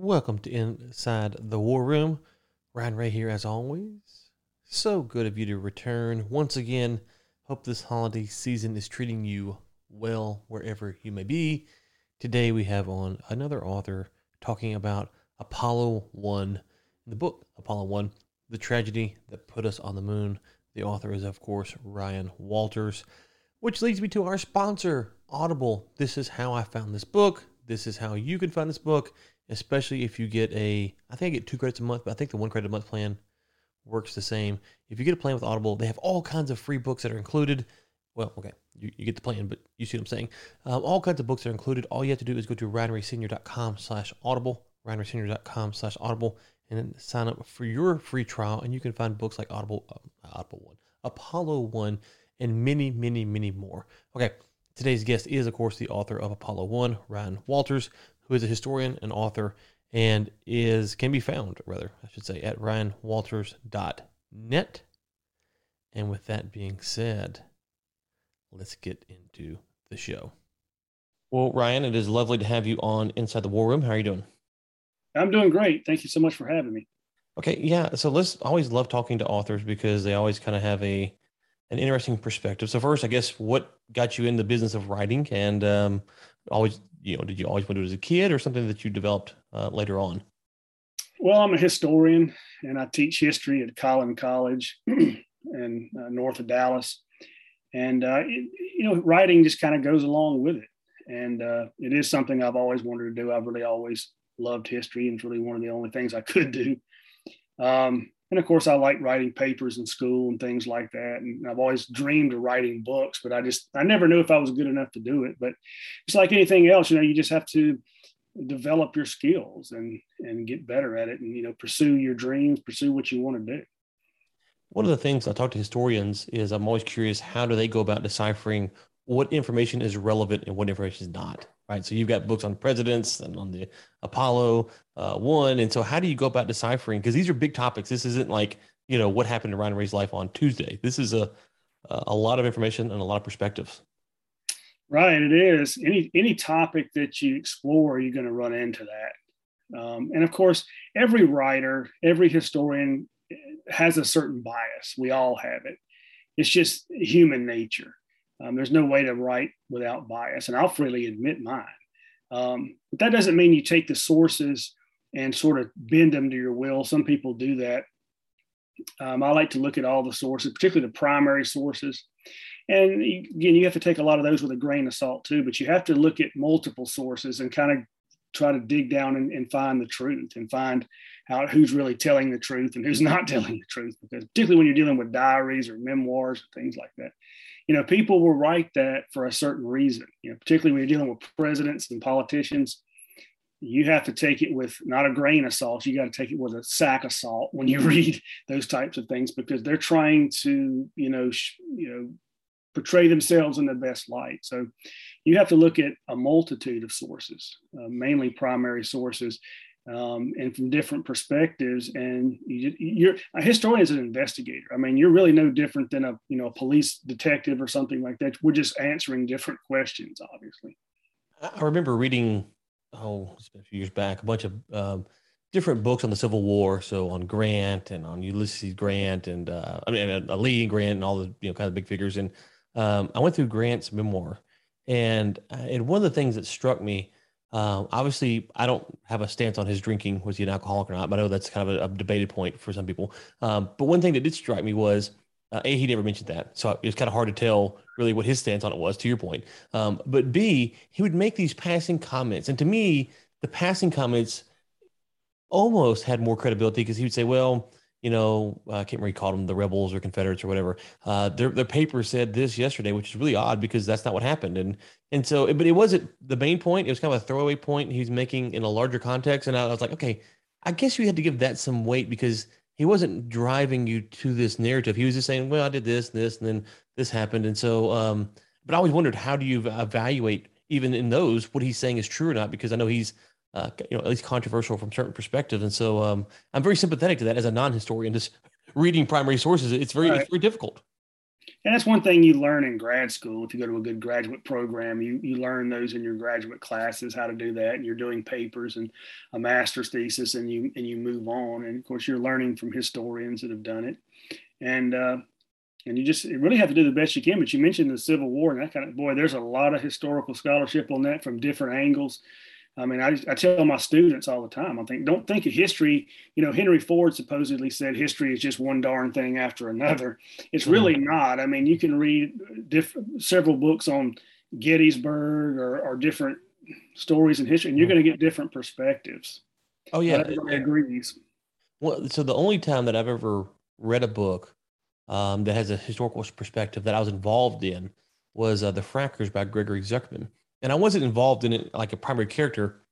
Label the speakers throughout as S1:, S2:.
S1: Welcome to Inside the War Room. Ryan Ray here as always. So good of you to return once again. Hope this holiday season is treating you well wherever you may be. Today we have on another author talking about Apollo 1. In the book Apollo 1, The Tragedy That Put Us on the Moon. The author is, of course, Ryan Walters, which leads me to our sponsor, Audible. This is how I found this book. This is how you can find this book, especially if you get a, I think I get two credits a month, but I think the one credit a month plan works the same. If you get a plan with Audible, they have all kinds of free books that are included. Well, okay, you, you get the plan, but you see what I'm saying. Um, all kinds of books are included. All you have to do is go to ryanraysenior.com slash audible, ryanraysenior.com slash audible, and sign up for your free trial. And you can find books like Audible, uh, Audible 1, Apollo 1, and many, many, many more. Okay, today's guest is, of course, the author of Apollo 1, Ryan Walters, who is a historian and author and is can be found rather i should say at ryanwalters.net and with that being said let's get into the show. Well ryan it is lovely to have you on inside the war room. How are you doing?
S2: I'm doing great. Thank you so much for having me.
S1: Okay yeah so let's always love talking to authors because they always kind of have a an interesting perspective. So first i guess what got you in the business of writing? And um, always you know, did you always want to do it as a kid or something that you developed uh, later on?
S2: Well, I'm a historian and I teach history at Collin College in uh, north of Dallas. And, uh, it, you know, writing just kind of goes along with it. And uh, it is something I've always wanted to do. I've really always loved history and it's really one of the only things I could do. Um, and of course, I like writing papers in school and things like that. And I've always dreamed of writing books, but I just, I never knew if I was good enough to do it. But it's like anything else, you know, you just have to develop your skills and, and get better at it and, you know, pursue your dreams, pursue what you want to do.
S1: One of the things I talk to historians is I'm always curious, how do they go about deciphering what information is relevant and what information is not? Right? So you've got books on presidents and on the Apollo uh, one, and so how do you go about deciphering? Because these are big topics. This isn't like you know what happened to Ryan Ray's life on Tuesday. This is a a lot of information and a lot of perspectives.
S2: Right, it is. Any any topic that you explore, you're going to run into that. Um, and of course, every writer, every historian has a certain bias. We all have it. It's just human nature. Um, there's no way to write without bias, and I'll freely admit mine. Um, but that doesn't mean you take the sources and sort of bend them to your will. Some people do that. Um, I like to look at all the sources, particularly the primary sources. And again, you have to take a lot of those with a grain of salt too, but you have to look at multiple sources and kind of try to dig down and, and find the truth and find out who's really telling the truth and who's not telling the truth. Because particularly when you're dealing with diaries or memoirs or things like that, you know, people will write that for a certain reason. You know, particularly when you're dealing with presidents and politicians, you have to take it with not a grain of salt. You got to take it with a sack of salt when you read those types of things because they're trying to, you know, sh- you know, portray themselves in the best light. So you have to look at a multitude of sources, uh, mainly primary sources, um, and from different perspectives. And you, are a historian is an investigator. I mean, you're really no different than a you know a police detective or something like that. We're just answering different questions, obviously.
S1: I remember reading, oh, it's been a few years back, a bunch of um, different books on the Civil War. So on Grant and on Ulysses Grant and uh, I mean uh, Lee Grant and all the you know kind of big figures. And um, I went through Grant's memoir, and uh, and one of the things that struck me um, obviously, I don't have a stance on his drinking was he an alcoholic or not, but I know that's kind of a, a debated point for some people. Um, but one thing that did strike me was uh, a he never mentioned that, so it was kind of hard to tell really what his stance on it was. To your point, um, but b he would make these passing comments, and to me, the passing comments almost had more credibility because he would say, "Well." You know, I can't remember he called them the rebels or Confederates or whatever. Uh, their their paper said this yesterday, which is really odd because that's not what happened. And and so, but it wasn't the main point. It was kind of a throwaway point he's making in a larger context. And I was like, okay, I guess you had to give that some weight because he wasn't driving you to this narrative. He was just saying, well, I did this, this, and then this happened. And so, um, but I always wondered how do you evaluate even in those what he's saying is true or not? Because I know he's uh, you know, at least controversial from certain perspectives. And so um, I'm very sympathetic to that as a non-historian, just reading primary sources. It's very, right. it's very difficult.
S2: and that's one thing you learn in grad school. If you go to a good graduate program, you you learn those in your graduate classes how to do that. And you're doing papers and a master's thesis, and you and you move on. And of course, you're learning from historians that have done it, and uh, and you just really have to do the best you can. But you mentioned the Civil War and that kind of boy. There's a lot of historical scholarship on that from different angles. I mean, I, I tell my students all the time, I think, don't think of history. You know, Henry Ford supposedly said history is just one darn thing after another. It's really not. I mean, you can read different, several books on Gettysburg or, or different stories in history, and you're mm-hmm. going to get different perspectives.
S1: Oh, yeah.
S2: Everybody agrees.
S1: Well, so the only time that I've ever read a book um, that has a historical perspective that I was involved in was uh, The Frackers by Gregory Zuckerman and I wasn't involved in it like a primary character.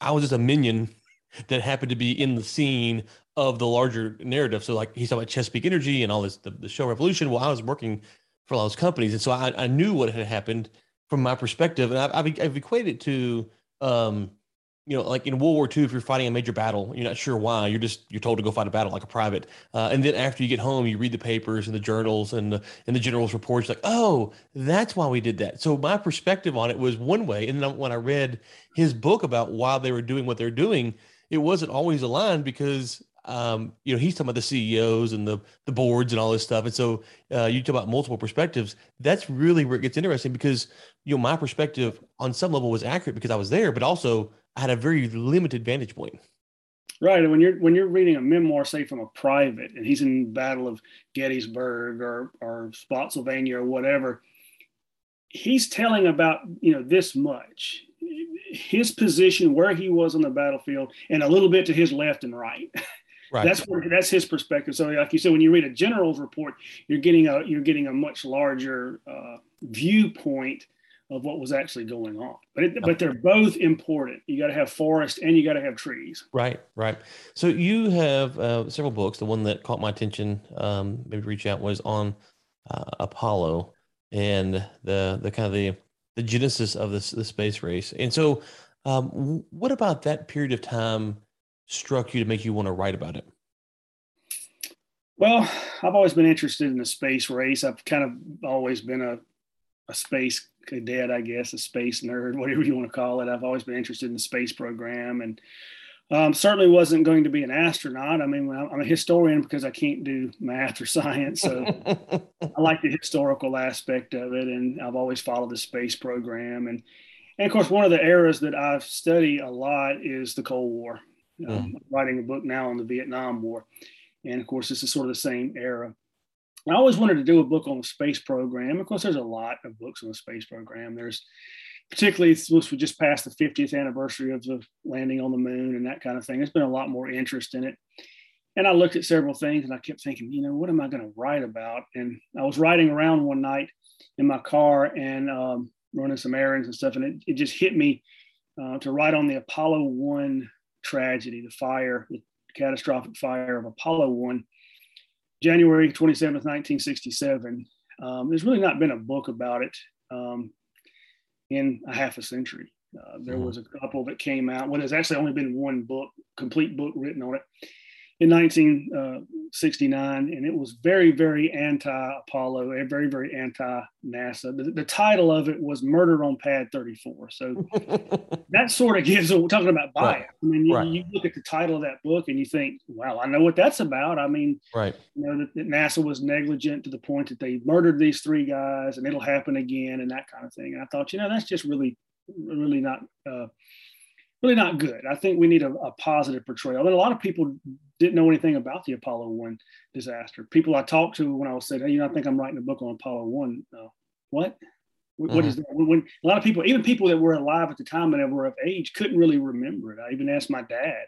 S1: I was just a minion that happened to be in the scene of the larger narrative. So like he's talking about Chesapeake Energy and all this, the, the Shale Revolution. Well, I was working for all those companies. And so I, I knew what had happened from my perspective. And I've, I've, I've equated it to, um, you know, like in World War II, if you're fighting a major battle, you're not sure why. You're just you're told to go fight a battle like a private. Uh, and then after you get home, you read the papers and the journals and the and the general's reports. Like, oh, that's why we did that. So my perspective on it was one way. And then when I read his book about why they were doing what they're doing, it wasn't always aligned because um, you know he's talking about the CEOs and the the boards and all this stuff. And so uh, you talk about multiple perspectives. That's really where it gets interesting because you know my perspective on some level was accurate because I was there, but also I had a very limited vantage point.
S2: Right. And when you're when you're reading a memoir, say from a private, and he's in Battle of Gettysburg or or Spotsylvania or whatever, he's telling about you know this much, his position, where he was on the battlefield, and a little bit to his left and right. Right. That's where, that's his perspective. So, like you said, when you read a general's report, you're getting a you're getting a much larger uh, viewpoint of what was actually going on. But it, but they're both important. You got to have forest and you got to have trees.
S1: Right, right. So you have uh, several books. The one that caught my attention, um, maybe reach out, was on uh, Apollo and the the kind of the the genesis of this the space race. And so, um, what about that period of time struck you to make you want to write about it?
S2: Well, I've always been interested in the space race. I've kind of always been a a space cadet, I guess, a space nerd, whatever you want to call it. I've always been interested in the space program and um, certainly wasn't going to be an astronaut. I mean, I'm a historian because I can't do math or science. So I like the historical aspect of it. And I've always followed the space program. And, and of course, one of the eras that I've studied a lot is the Cold War. Um, mm. writing a book now on the Vietnam War. And of course, this is sort of the same era. I always wanted to do a book on the space program. Of course, there's a lot of books on the space program. There's particularly since we just passed the 50th anniversary of the landing on the moon and that kind of thing. There's been a lot more interest in it. And I looked at several things and I kept thinking, you know, what am I going to write about? And I was riding around one night in my car and um, running some errands and stuff, and it, it just hit me uh, to write on the Apollo 1 tragedy, the fire, the catastrophic fire of Apollo 1 January 27th, 1967. Um, there's really not been a book about it um, in a half a century. Uh, there mm-hmm. was a couple that came out. Well, there's actually only been one book, complete book written on it in 1969, and it was very, very anti-Apollo, very, very anti-NASA. The, the, title of it was "Murder on Pad 34." So that sort of gives. We're talking about bias. Right. I mean, you, right. you, look at the title of that book and you think, "Wow, I know what that's about." I mean,
S1: right?
S2: You know that, that NASA was negligent to the point that they murdered these three guys, and it'll happen again, and that kind of thing. And I thought, you know, that's just really, really not. Uh, really not good. I think we need a, a, positive portrayal. And a lot of people didn't know anything about the Apollo 1 disaster. People I talked to when I was saying, hey, you know, I think I'm writing a book on Apollo 1. Uh, what? Mm-hmm. What is that? When a lot of people, even people that were alive at the time and that were of age, couldn't really remember it. I even asked my dad.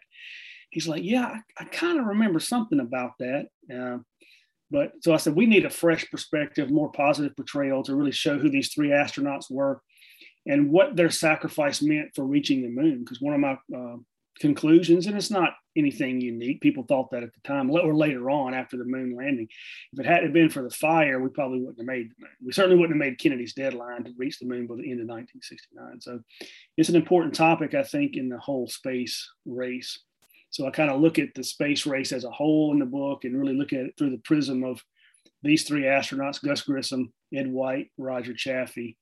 S2: He's like, yeah, I, I kind of remember something about that. Uh, but so I said, we need a fresh perspective, more positive portrayal to really show who these three astronauts were and what their sacrifice meant for reaching the moon. Because one of my uh, conclusions, and it's not anything unique, people thought that at the time or later on after the moon landing. If it hadn't been for the fire, we probably wouldn't have made. We certainly wouldn't have made Kennedy's deadline to reach the moon by the end of 1969. So it's an important topic, I think, in the whole space race. So I kind of look at the space race as a whole in the book and really look at it through the prism of these three astronauts, Gus Grissom, Ed White, Roger Chaffee,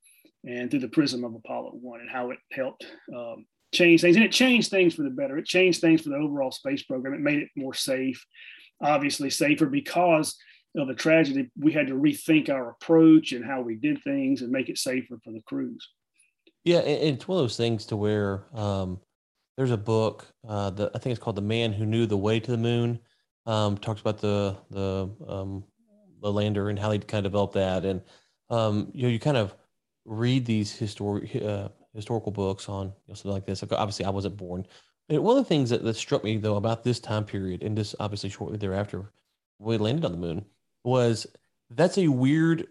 S2: and through the prism of Apollo 1 and how it helped um, change things. And it changed things for the better. It changed things for the overall space program. It made it more safe, obviously safer because of the tragedy. We had to rethink our approach and how we did things and make it safer for the crews.
S1: Yeah, it's one of those things to where um, there's a book uh, that I think it's called "The Man Who Knew the Way to the Moon." Um, talks about the the um, the lander and how they kind of developed that, and um, you know, you kind of read these historic uh, historical books on you know, something like this. Obviously, I wasn't born. And one of the things that, that struck me though about this time period, and just obviously shortly thereafter, we landed on the moon, was that's a weird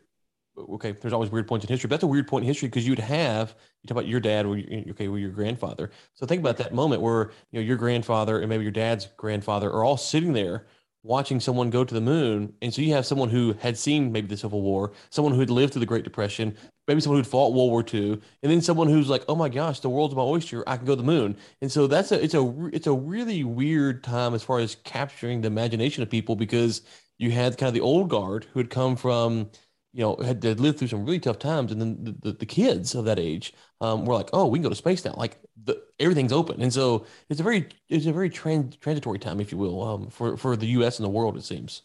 S1: okay, there's always weird points in history. But that's a weird point in history because you'd have you talk about your dad or okay, or your grandfather. So think about that moment where you know your grandfather and maybe your dad's grandfather are all sitting there watching someone go to the moon, and so you have someone who had seen maybe the Civil War, someone who had lived through the Great Depression, maybe someone who'd fought World War II, and then someone who's like, oh my gosh, the world's my oyster, I can go to the moon. And so that's a it's a it's a really weird time as far as capturing the imagination of people because you had kind of the old guard who had come from you know, had, had lived through some really tough times, and then the, the, the kids of that age um, were like, "Oh, we can go to space now. Like the, everything's open." And so it's a very it's a very trans, transitory time, if you will, um, for for the U.S. and the world. It seems.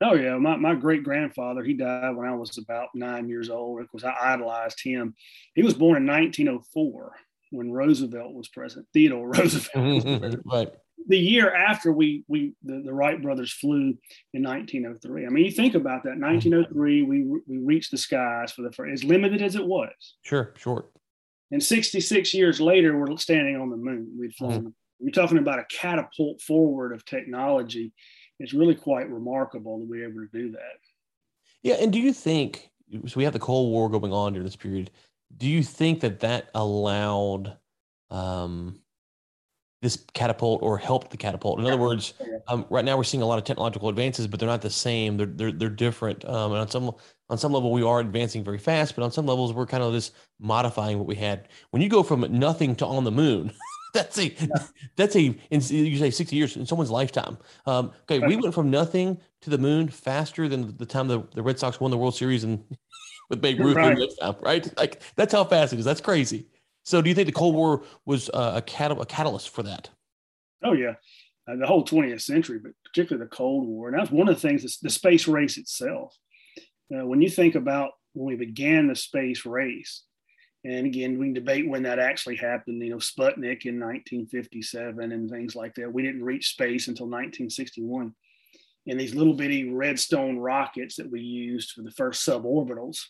S2: Oh yeah, my, my great grandfather he died when I was about nine years old. Of course, I idolized him. He was born in 1904 when Roosevelt was president. Theodore Roosevelt.
S1: Mm-hmm. right
S2: the year after we we the, the, Wright brothers flew in 1903. I mean, you think about that. 1903, we we reached the skies for the first, as limited as it was.
S1: Sure, short.
S2: And 66 years later, we're standing on the moon. We've flown. Mm-hmm. You're talking about a catapult forward of technology. It's really quite remarkable that we're able to do that.
S1: Yeah, and do you think so? We have the Cold War going on during this period. Do you think that that allowed um, this catapult or helped the catapult. In other words, um, right now we're seeing a lot of technological advances, but they're not the same. They're they're, they're different. Um, and on some on some level, we are advancing very fast, but on some levels, we're kind of just modifying what we had. When you go from nothing to on the moon, that's a yeah. that's a in, you say sixty years in someone's lifetime. Um, okay, we went from nothing to the moon faster than the time the, the Red Sox won the World Series and with Babe Ruth, right. right? Like that's how fast it is. That's crazy. So, do you think the Cold War was uh, a, cat- a catalyst for that?
S2: Oh yeah, uh, the whole 20th century, but particularly the Cold War, and that's one of the things. The space race itself. Uh, when you think about when we began the space race, and again, we can debate when that actually happened. You know, Sputnik in 1957 and things like that. We didn't reach space until 1961. And these little bitty redstone rockets that we used for the first suborbitals.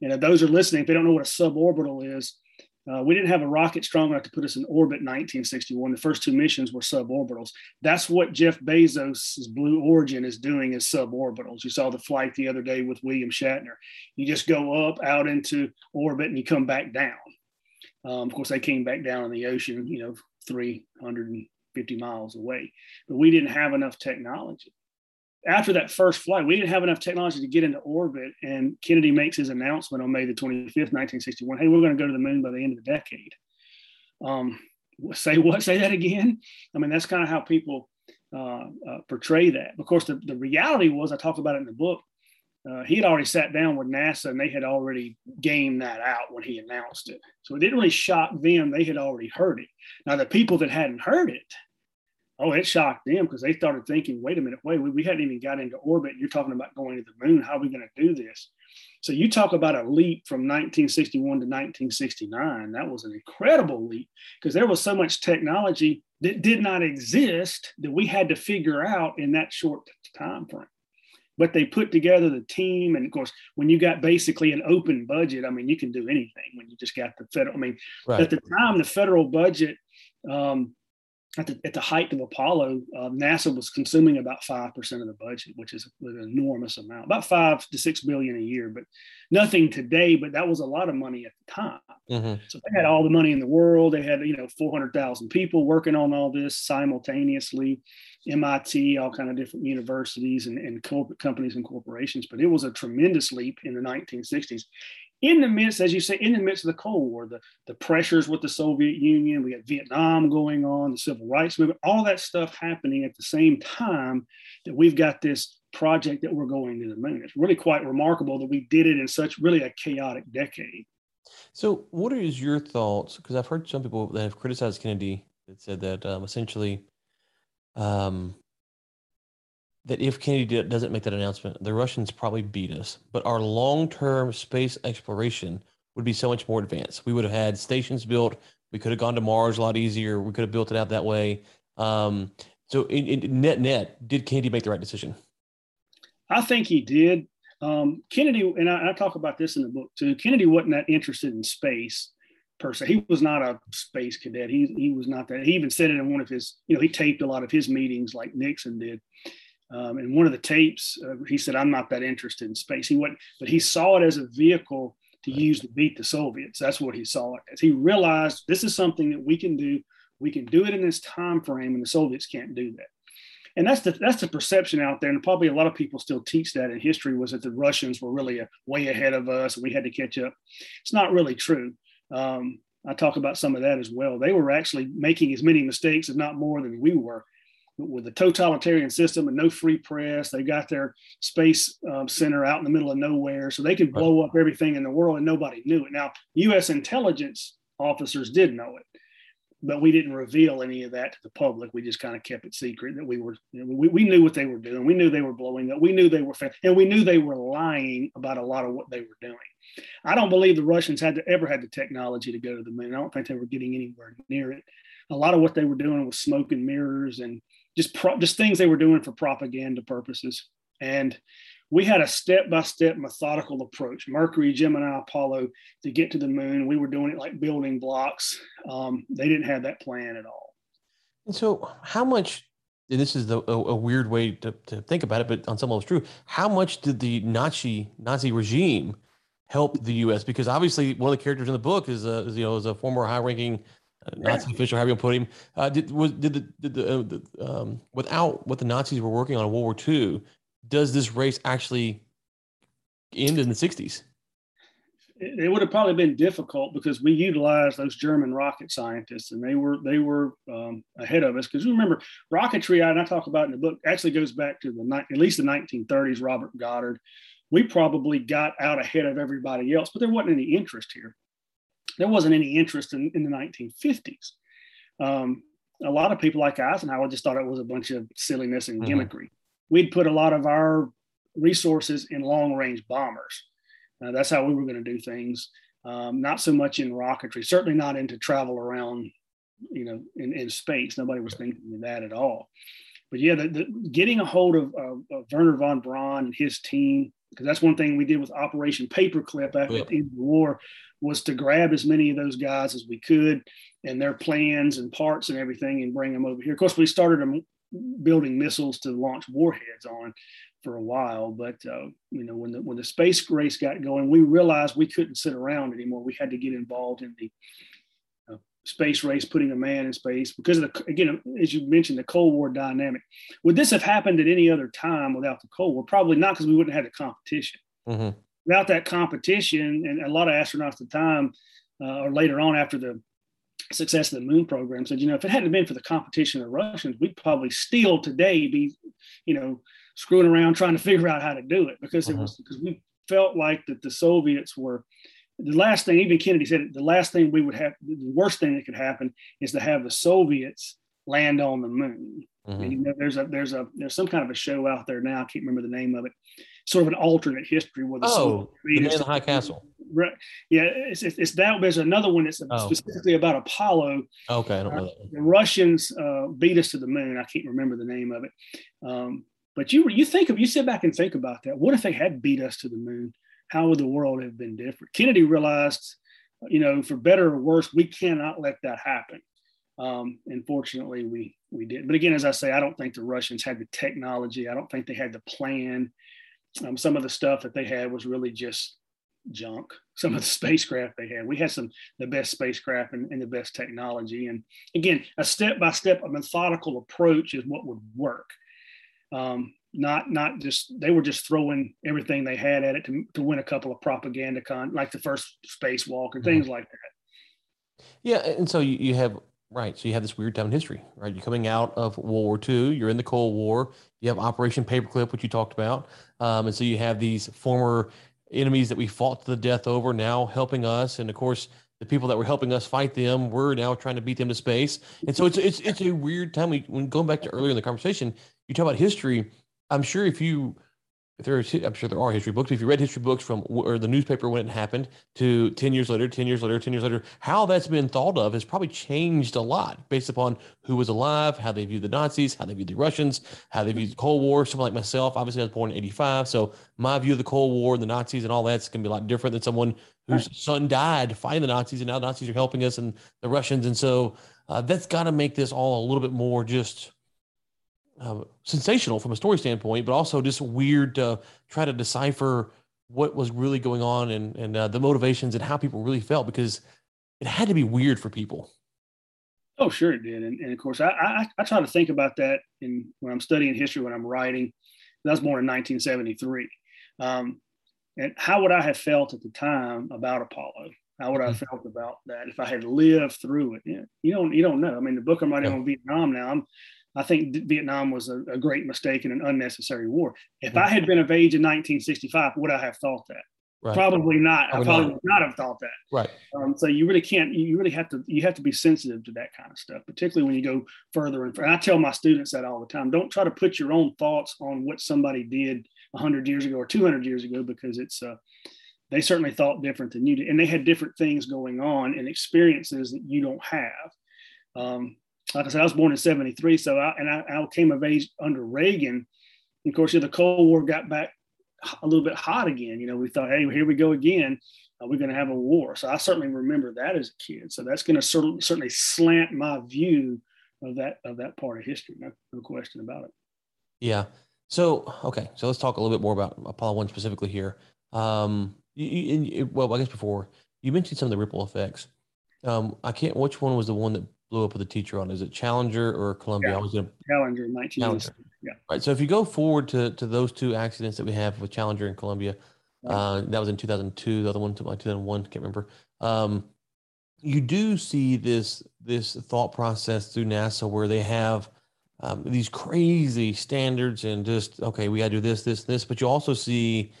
S2: And if those are listening, if they don't know what a suborbital is, uh, we didn't have a rocket strong enough to put us in orbit in 1961. The first two missions were suborbitals. That's what Jeff Bezos' Blue Origin is doing is suborbitals. You saw the flight the other day with William Shatner. You just go up out into orbit and you come back down. Um, of course, they came back down in the ocean, you know, 350 miles away. But we didn't have enough technology after that first flight, we didn't have enough technology to get into orbit. And Kennedy makes his announcement on May the 25th, 1961. Hey, we're going to go to the moon by the end of the decade. Um, say what? Say that again? I mean, that's kind of how people uh, uh, portray that. Of course, the, the reality was, I talk about it in the book, uh, he had already sat down with NASA and they had already gamed that out when he announced it. So it didn't really shock them. They had already heard it. Now, the people that hadn't heard it, oh, it shocked them because they started thinking, wait a minute, wait, we, we hadn't even got into orbit. You're talking about going to the moon. How are we going to do this? So you talk about a leap from 1961 to 1969. That was an incredible leap because there was so much technology that did not exist that we had to figure out in that short time frame. But they put together the team, and of course, when you got basically an open budget, I mean, you can do anything when you just got the federal. I mean, right. at the time, the federal budget um, at the, at the height of Apollo, uh, NASA was consuming about 5% of the budget, which is an enormous amount, about five to six billion a year, but nothing today, but that was a lot of money at the time. Mm-hmm. So they had all the money in the world. They had, you know, 400,000 people working on all this simultaneously, MIT, all kind of different universities and, and corporate companies and corporations. But it was a tremendous leap in the 1960s in the midst, as you say, in the midst of the Cold War, the, the pressures with the Soviet Union, we got Vietnam going on, the civil rights movement, all that stuff happening at the same time that we've got this project that we're going to the moon. It's really quite remarkable that we did it in such really a chaotic decade.
S1: So, what is your thoughts? Because I've heard some people that have criticized Kennedy that said that um, essentially, um, that if Kennedy doesn't make that announcement, the Russians probably beat us. But our long-term space exploration would be so much more advanced. We would have had stations built. We could have gone to Mars a lot easier. We could have built it out that way. Um, so, in, in net net, did Kennedy make the right decision?
S2: I think he did. Um, Kennedy, and I, I, talk about this in the book too. Kennedy wasn't that interested in space per se. He was not a space cadet. He he was not that. He even said it in one of his, you know, he taped a lot of his meetings like Nixon did. Um, and one of the tapes, uh, he said, "I'm not that interested in space." He went, but he saw it as a vehicle to use to beat the Soviets. That's what he saw it as. He realized this is something that we can do. We can do it in this time frame, and the Soviets can't do that and that's the that's the perception out there and probably a lot of people still teach that in history was that the russians were really a, way ahead of us and we had to catch up it's not really true um, i talk about some of that as well they were actually making as many mistakes if not more than we were with a totalitarian system and no free press they got their space um, center out in the middle of nowhere so they could blow up everything in the world and nobody knew it now us intelligence officers did know it but we didn't reveal any of that to the public. We just kind of kept it secret that we were, you know, we, we knew what they were doing. We knew they were blowing up. We knew they were, fake. and we knew they were lying about a lot of what they were doing. I don't believe the Russians had to ever had the technology to go to the moon. I don't think they were getting anywhere near it. A lot of what they were doing was smoke and mirrors and just pro, just things they were doing for propaganda purposes. And we had a step by step methodical approach Mercury, Gemini, Apollo to get to the moon. We were doing it like building blocks. Um, they didn't have that plan at all.
S1: And so, how much, this is the, a, a, weird way to, to think about it, but on some level it's true. How much did the Nazi Nazi regime help the U.S.? Because obviously, one of the characters in the book is, a, is you know, is a former high ranking Nazi yeah. official, however you put him. Uh, did was did the, did the, uh, the um, without what the Nazis were working on in World War II, does this race actually end in the 60s?
S2: It would have probably been difficult because we utilized those German rocket scientists, and they were they were um, ahead of us. Because remember, rocketry, and I talk about in the book, actually goes back to the at least the 1930s. Robert Goddard, we probably got out ahead of everybody else, but there wasn't any interest here. There wasn't any interest in, in the 1950s. Um, a lot of people like Eisenhower just thought it was a bunch of silliness and mm-hmm. gimmickry we'd put a lot of our resources in long range bombers. Uh, that's how we were going to do things. Um, not so much in rocketry, certainly not into travel around, you know, in, in space. Nobody was thinking of that at all. But yeah, the, the, getting a hold of, of, of, Wernher von Braun and his team, because that's one thing we did with Operation Paperclip after yeah. the end of the war, was to grab as many of those guys as we could and their plans and parts and everything and bring them over here. Of course, we started building missiles to launch warheads on for a while. But uh, you know, when the when the space race got going, we realized we couldn't sit around anymore. We had to get involved in the uh, space race, putting a man in space because of the again, as you mentioned, the Cold War dynamic. Would this have happened at any other time without the Cold War? Probably not, because we wouldn't have had the competition. Mm-hmm. Without that competition, and a lot of astronauts at the time, uh, or later on after the success of the moon program said, you know, if it hadn't been for the competition of the Russians, we'd probably still today be, you know, screwing around trying to figure out how to do it because it uh-huh. was because we felt like that the Soviets were the last thing. Even Kennedy said it, the last thing we would have, the worst thing that could happen is to have the Soviets land on the moon. Mm-hmm. And, you know, there's a there's a there's some kind of a show out there now. I can't remember the name of it. Sort of an alternate history with
S1: the oh, the Man in the High Castle.
S2: Right. Yeah, it's, it's, it's, that. There's another one that's oh. specifically about Apollo.
S1: Okay, I don't know
S2: uh, The Russians uh, beat us to the moon. I can't remember the name of it. Um, but you you think of you sit back and think about that. What if they had beat us to the moon? How would the world have been different? Kennedy realized, you know, for better or worse, we cannot let that happen. Um, and fortunately, we we did. But again, as I say, I don't think the Russians had the technology. I don't think they had the plan. Um, some of the stuff that they had was really just junk. Some of the spacecraft they had, we had some the best spacecraft and, and the best technology. And again, a step by step, a methodical approach is what would work. Um, not not just they were just throwing everything they had at it to, to win a couple of propaganda con like the first spacewalk or mm-hmm. things like that.
S1: Yeah, and so you, you have Right. So you have this weird time in history, right? You're coming out of World War II. You're in the Cold War. You have Operation Paperclip, which you talked about, um, and so you have these former enemies that we fought to the death over now helping us, and of course the people that were helping us fight them we're now trying to beat them to space. And so it's it's it's a weird time. We when going back to earlier in the conversation, you talk about history. I'm sure if you there is, I'm sure there are history books. If you read history books from or the newspaper when it happened to 10 years later, 10 years later, 10 years later, how that's been thought of has probably changed a lot based upon who was alive, how they viewed the Nazis, how they viewed the Russians, how they viewed the Cold War. Someone like myself, obviously, I was born in 85. So my view of the Cold War and the Nazis and all that's going to be a lot different than someone whose right. son died fighting the Nazis and now the Nazis are helping us and the Russians. And so uh, that's got to make this all a little bit more just uh, sensational from a story standpoint, but also just weird to try to decipher what was really going on and and uh, the motivations and how people really felt because it had to be weird for people.
S2: Oh, sure it did, and, and of course I, I, I try to think about that in when I'm studying history when I'm writing. I was born in 1973, um, and how would I have felt at the time about Apollo? How would I have mm-hmm. felt about that if I had lived through it? Yeah, you don't you don't know. I mean, the book I'm writing yeah. on Vietnam now, I'm I think Vietnam was a, a, great mistake and an unnecessary war. If I had been of age in 1965, would I have thought that? Right. Probably not. Probably I probably not. would not have thought that.
S1: Right.
S2: Um, so you really can't. You really have to. You have to be sensitive to that kind of stuff, particularly when you go further and. And I tell my students that all the time. Don't try to put your own thoughts on what somebody did 100 years ago or 200 years ago because it's. Uh, they certainly thought different than you did, and they had different things going on and experiences that you don't have. Um, like I said, I was born in 73. So I, and I, I came of age under Reagan. And of course, you know, the Cold War got back a little bit hot again. You know, we thought, hey, here we go again. Uh, we're going to have a war. So I certainly remember that as a kid. So that's going to certainly, certainly slant my view of that of that part of history. No, no question about it.
S1: Yeah. So okay. So let's talk a little bit more about Apollo One specifically here. Um, you, you, well, I guess before you mentioned some of the ripple effects. Um, I can't. Which one was the one that blew up with a teacher on? Is it Challenger or Columbia?
S2: Yeah. I was gonna Challenger, 19
S1: Yeah. Right. So if you go forward to to those two accidents that we have with Challenger and Columbia, uh, that was in 2002. The other one, like 2001, can't remember. Um, you do see this this thought process through NASA where they have um, these crazy standards and just okay, we got to do this, this, this. But you also see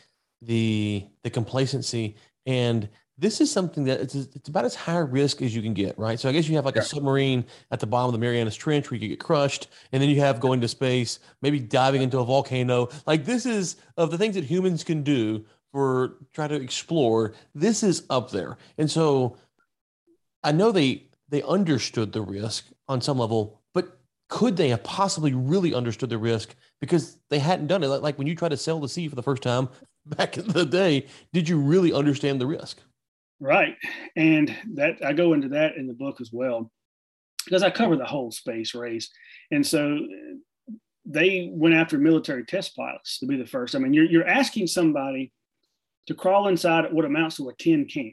S1: the the complacency and this is something that it's, it's about as high risk as you can get, right? So I guess you have like yeah. a submarine at the bottom of the Marianas Trench where you get crushed, and then you have going to space, maybe diving into a volcano. Like this is of the things that humans can do for try to explore. This is up there, and so I know they they understood the risk on some level, but could they have possibly really understood the risk because they hadn't done it? Like, like when you try to sail the sea for the first time back in the day, did you really understand the risk?
S2: Right. And that I go into that in the book as well, because I cover the whole space race. And so uh, they went after military test pilots to be the first. I mean, you're, you're asking somebody to crawl inside what amounts to a tin can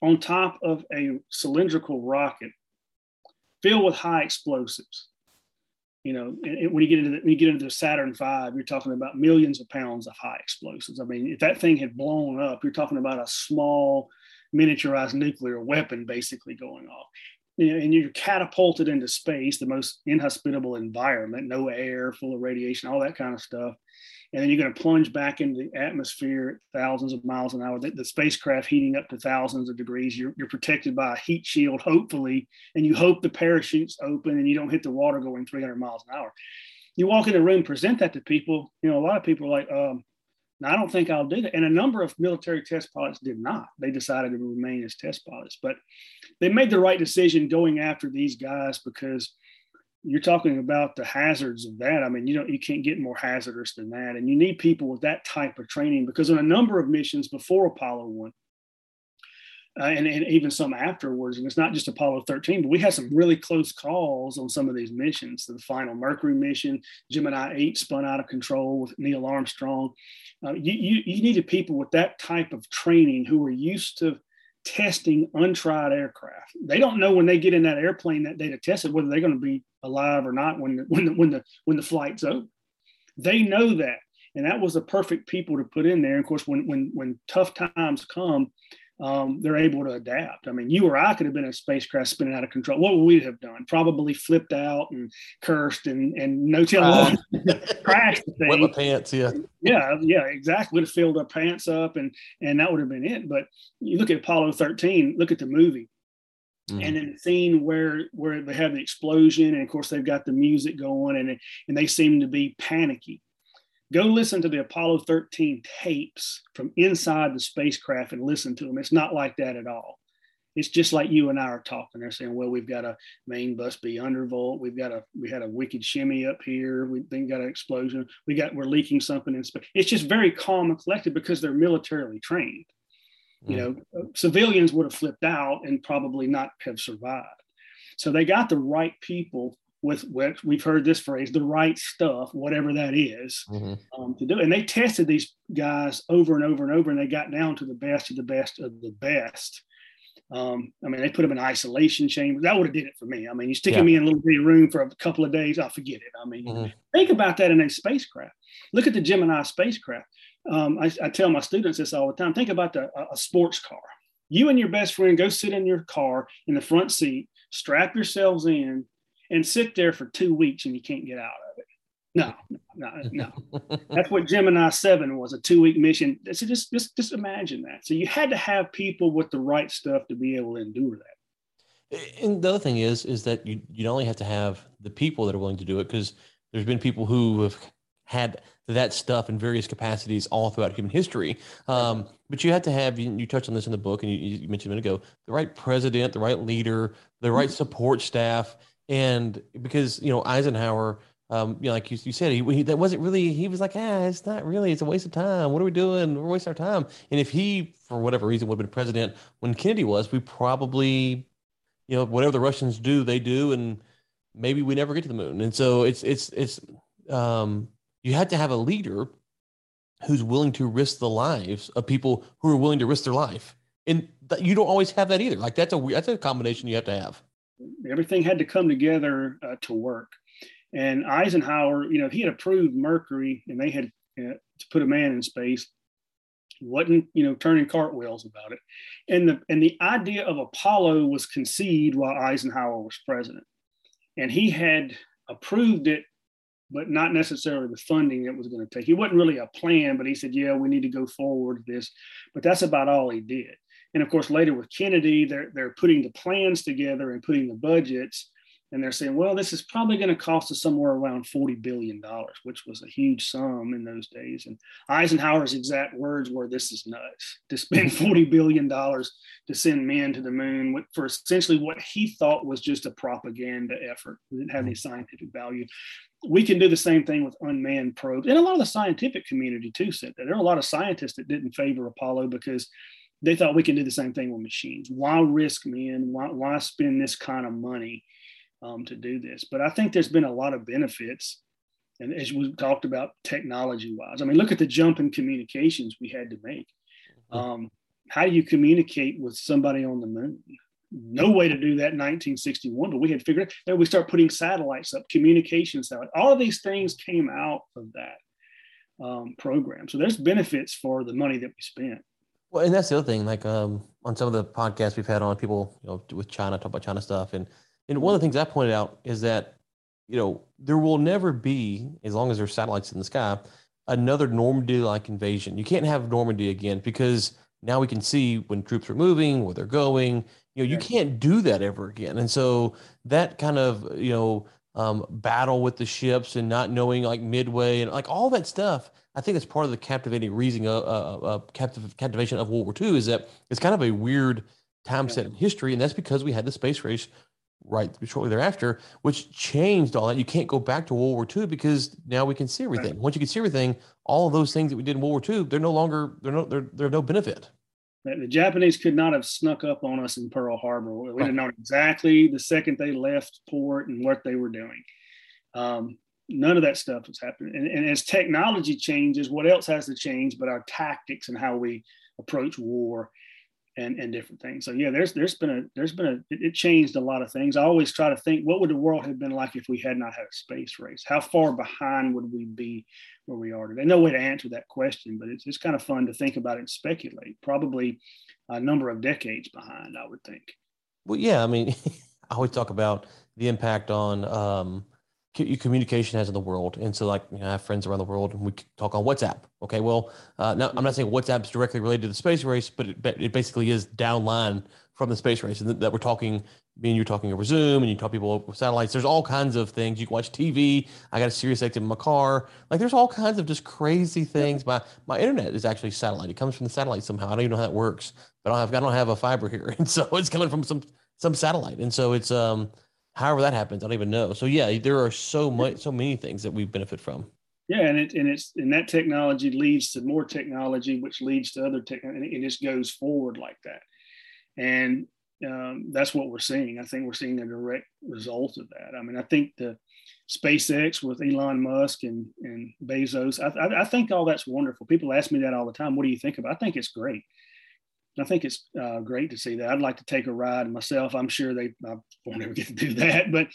S2: on top of a cylindrical rocket filled with high explosives you know, when you get into the, when you get into the Saturn V, you're talking about millions of pounds of high explosives. I mean, if that thing had blown up, you're talking about a small miniaturized nuclear weapon basically going off. And you're catapulted into space, the most inhospitable environment, no air, full of radiation, all that kind of stuff and then you're going to plunge back into the atmosphere at thousands of miles an hour. The, the, spacecraft heating up to thousands of degrees. You're, you're protected by a heat shield, hopefully, and you hope the parachutes open and you don't hit the water going 300 miles an hour. You walk in the room, present that to people. You know, a lot of people are like, um, "No, I don't think I'll do that." And a number of military test pilots did not. They decided to remain as test pilots, but they made the right decision going after these guys because you're talking about the hazards of that. I mean, you don't, you can't get more hazardous than that. And you need people with that type of training because on a number of missions before Apollo 1, uh, and, and even some afterwards, and it's not just Apollo 13, but we had some really close calls on some of these missions. The final Mercury mission, Gemini 8 spun out of control with Neil Armstrong. Uh, you, you, you needed people with that type of training who were used to testing untried aircraft. They don't know when they get in that airplane that day to test it whether they're going to be alive or not when the, when the, when the when the flight's over. They know that, and that was the perfect people to put in there. And of course, when when when tough times come, um, they're able to adapt. I mean, you or I could have been a spacecraft spinning out of control. What would we have done? Probably flipped out and cursed and and no telling uh, crashed the thing.
S1: Wet pants, yeah.
S2: yeah, yeah, exactly. Would have filled our pants up and and that would have been it. But you look at Apollo 13, look at the movie. Mm. And in the scene where where they have the explosion, and of course they've got the music going, and and they seem to be panicky Go listen to the Apollo 13 tapes from inside the spacecraft and listen to them. It's not like that at all. It's just like you and I are talking. They're saying, "Well, we've got a main bus be undervolt. We've got a we had a wicked shimmy up here. We think got an explosion. We got we're leaking something in space." It's just very calm and collected because they're militarily trained. You know, mm. civilians would have flipped out and probably not have survived. So they got the right people with which we've heard this phrase, the right stuff, whatever that is, mm-hmm. um, to do. And they tested these guys over and over and over, and they got down to the best of the best of the best. Um, I mean, they put them in isolation chambers. That would have did it for me. I mean, you're sticking yeah. me in a little bitty room for a couple of days, I'll forget it. I mean, mm-hmm. think about that in a spacecraft. Look at the Gemini spacecraft. Um, I, I, tell my students this all the time. Think about the, a, a sports car. You and your best friend go sit in your car in the front seat, strap yourselves in, and sit there for two weeks and you can't get out of it. No, no, no. That's what Gemini 7 was a two week mission. So just, just, just imagine that. So you had to have people with the right stuff to be able to endure that.
S1: And the other thing is, is that you, you only have to have the people that are willing to do it, because there's been people who have had that stuff in various capacities all throughout human history. Um, but you had to have, you, you, touched on this in the book and you, you mentioned a minute ago, the right president, the right leader, the right mm-hmm. support staff and because you know Eisenhower, um, you know, like you, you said, he, he, that wasn't really. He was like, ah, it's not really. It's a waste of time. What are we doing? We're wasting our time. And if he, for whatever reason, would have been president when Kennedy was, we probably, you know, whatever the Russians do, they do, and maybe we never get to the moon. And so it's it's it's um, you had to have a leader who's willing to risk the lives of people who are willing to risk their life. And you don't always have that either. Like that's a that's a combination you have to have
S2: everything had to come together uh, to work. And Eisenhower, you know, he had approved Mercury and they had uh, to put a man in space. Wasn't, you know, turning cartwheels about it. And the and the idea of Apollo was conceived while Eisenhower was president. And he had approved it, but not necessarily the funding it was going to take. He wasn't really a plan, but he said, yeah, we need to go forward with this. But that's about all he did. And of course, later with Kennedy, they're, they're putting the plans together and putting the budgets. And they're saying, well, this is probably going to cost us somewhere around $40 billion, which was a huge sum in those days. And Eisenhower's exact words were, this is nuts to spend $40 billion to send men to the moon for essentially what he thought was just a propaganda effort. It didn't have any mm-hmm. scientific value. We can do the same thing with unmanned probes. And a lot of the scientific community too said that. There are a lot of scientists that didn't favor Apollo because they thought we can do the same thing with machines. Why risk men? Why, why spend this kind of money um, to do this? But I think there's been a lot of benefits. And as we talked about technology wise, I mean, look at the jump in communications we had to make. Mm-hmm. Um, how do you communicate with somebody on the moon? No way to do that in 1961, but we had figured out that we start putting satellites up, communication satellite. All of these things came out of that um, program. So there's benefits for the money that we spent.
S1: Well, and that's the other thing. Like um, on some of the podcasts we've had on, people you know with China talk about China stuff, and and one of the things I pointed out is that you know there will never be, as long as there's satellites in the sky, another Normandy-like invasion. You can't have Normandy again because now we can see when troops are moving, where they're going. You know, you can't do that ever again. And so that kind of you know um, battle with the ships and not knowing like midway and like all that stuff I think it's part of the captivating reason, uh, uh, uh captiv- captivation of World War II is that it's kind of a weird time set in history, and that's because we had the space race right shortly thereafter, which changed all that. You can't go back to World War II because now we can see everything. Once you can see everything, all of those things that we did in World War II, they're no longer they're no they're they're no benefit.
S2: The Japanese could not have snuck up on us in Pearl Harbor. We have known exactly the second they left port and what they were doing. Um, none of that stuff is happening. And, and, as technology changes, what else has to change but our tactics and how we approach war? and and different things. So yeah, there's there's been a there's been a it, it, changed a lot of things. I always try to think what would the world have been like if we had not had a space race? How far behind would we be where we are today? No way to answer that question, but it's it's kind of fun to think about it and speculate. Probably a number of decades behind, I would think.
S1: Well, yeah, I mean, I always talk about the impact on um, communication has in the world. And so, like, you know, I have friends around the world, and we talk on WhatsApp. Okay, well, uh, now I'm not saying WhatsApp is directly related to the space race, but it, it basically is downline from the space race, and that, that we're talking. Me and you're talking over Zoom, and you talk people over satellites. There's all kinds of things. You can watch TV. I got a Sirius XM in my car. Like, there's all kinds of just crazy things. My my internet is actually satellite. It comes from the satellite somehow. I don't even know how that works, but I don't have I don't have a fiber here, and so it's coming from some some satellite, and so it's um however that happens, I don't even know. So yeah, there are so much, so many things that we benefit from.
S2: Yeah, and it and it's and that technology leads to more technology, which leads to other tech, and it just goes forward like that. And um, that's what we're seeing. I think we're seeing a direct result of that. I mean, I think the SpaceX with Elon Musk and and Bezos, I, I, I think all that's wonderful. People ask me that all the time. What do you think about? I think it's great. I think it's uh, great to see that. I'd like to take a ride myself. I'm sure they I won't ever get to do that, but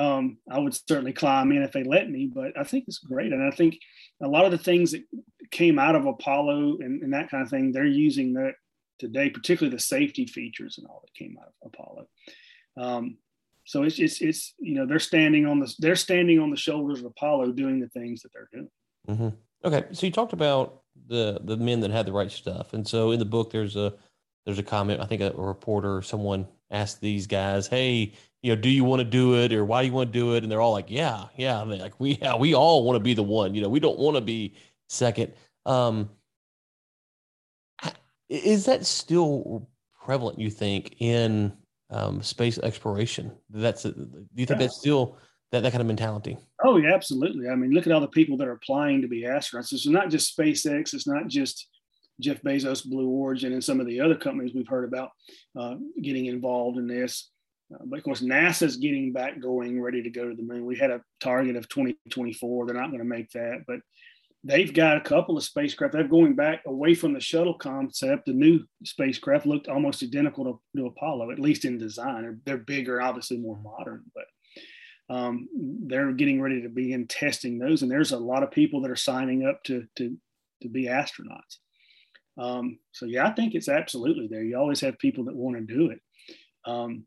S2: um, I would certainly climb in if they let me. But I think it's great, and I think a lot of the things that came out of Apollo and, and that kind of thing, they're using that today, particularly the safety features and all that came out of Apollo. Um, so it's, it's it's you know they're standing on the they're standing on the shoulders of Apollo doing the things that they're doing.
S1: Mm-hmm. Okay, so you talked about the the men that had the right stuff. And so in the book, there's a there's a comment. I think a, a reporter or someone asked these guys, "Hey, you know, do you want to do it, or why do you want to do it?" And they're all like, "Yeah, yeah." And like, "We yeah, we all want to be the one. You know, we don't want to be second. Um, is that still prevalent? You think in um, space exploration? That's a, do you think yeah. that's still that, that kind of mentality.
S2: Oh yeah, absolutely. I mean, look at all the people that are applying to be astronauts. It's not just SpaceX. It's not just Jeff Bezos, Blue Origin, and some of the other companies we've heard about uh, getting involved in this. Uh, but of course, NASA's getting back going, ready to go to the moon. We had a target of 2024. They're not going to make that, but they've got a couple of spacecraft. They're going back away from the shuttle concept. The new spacecraft looked almost identical to, to Apollo, at least in design. They're, they're bigger, obviously more modern, but um, they're getting ready to begin testing those, and there's a lot of people that are signing up to to to be astronauts. Um, so yeah, I think it's absolutely there. You always have people that want to do it. Um,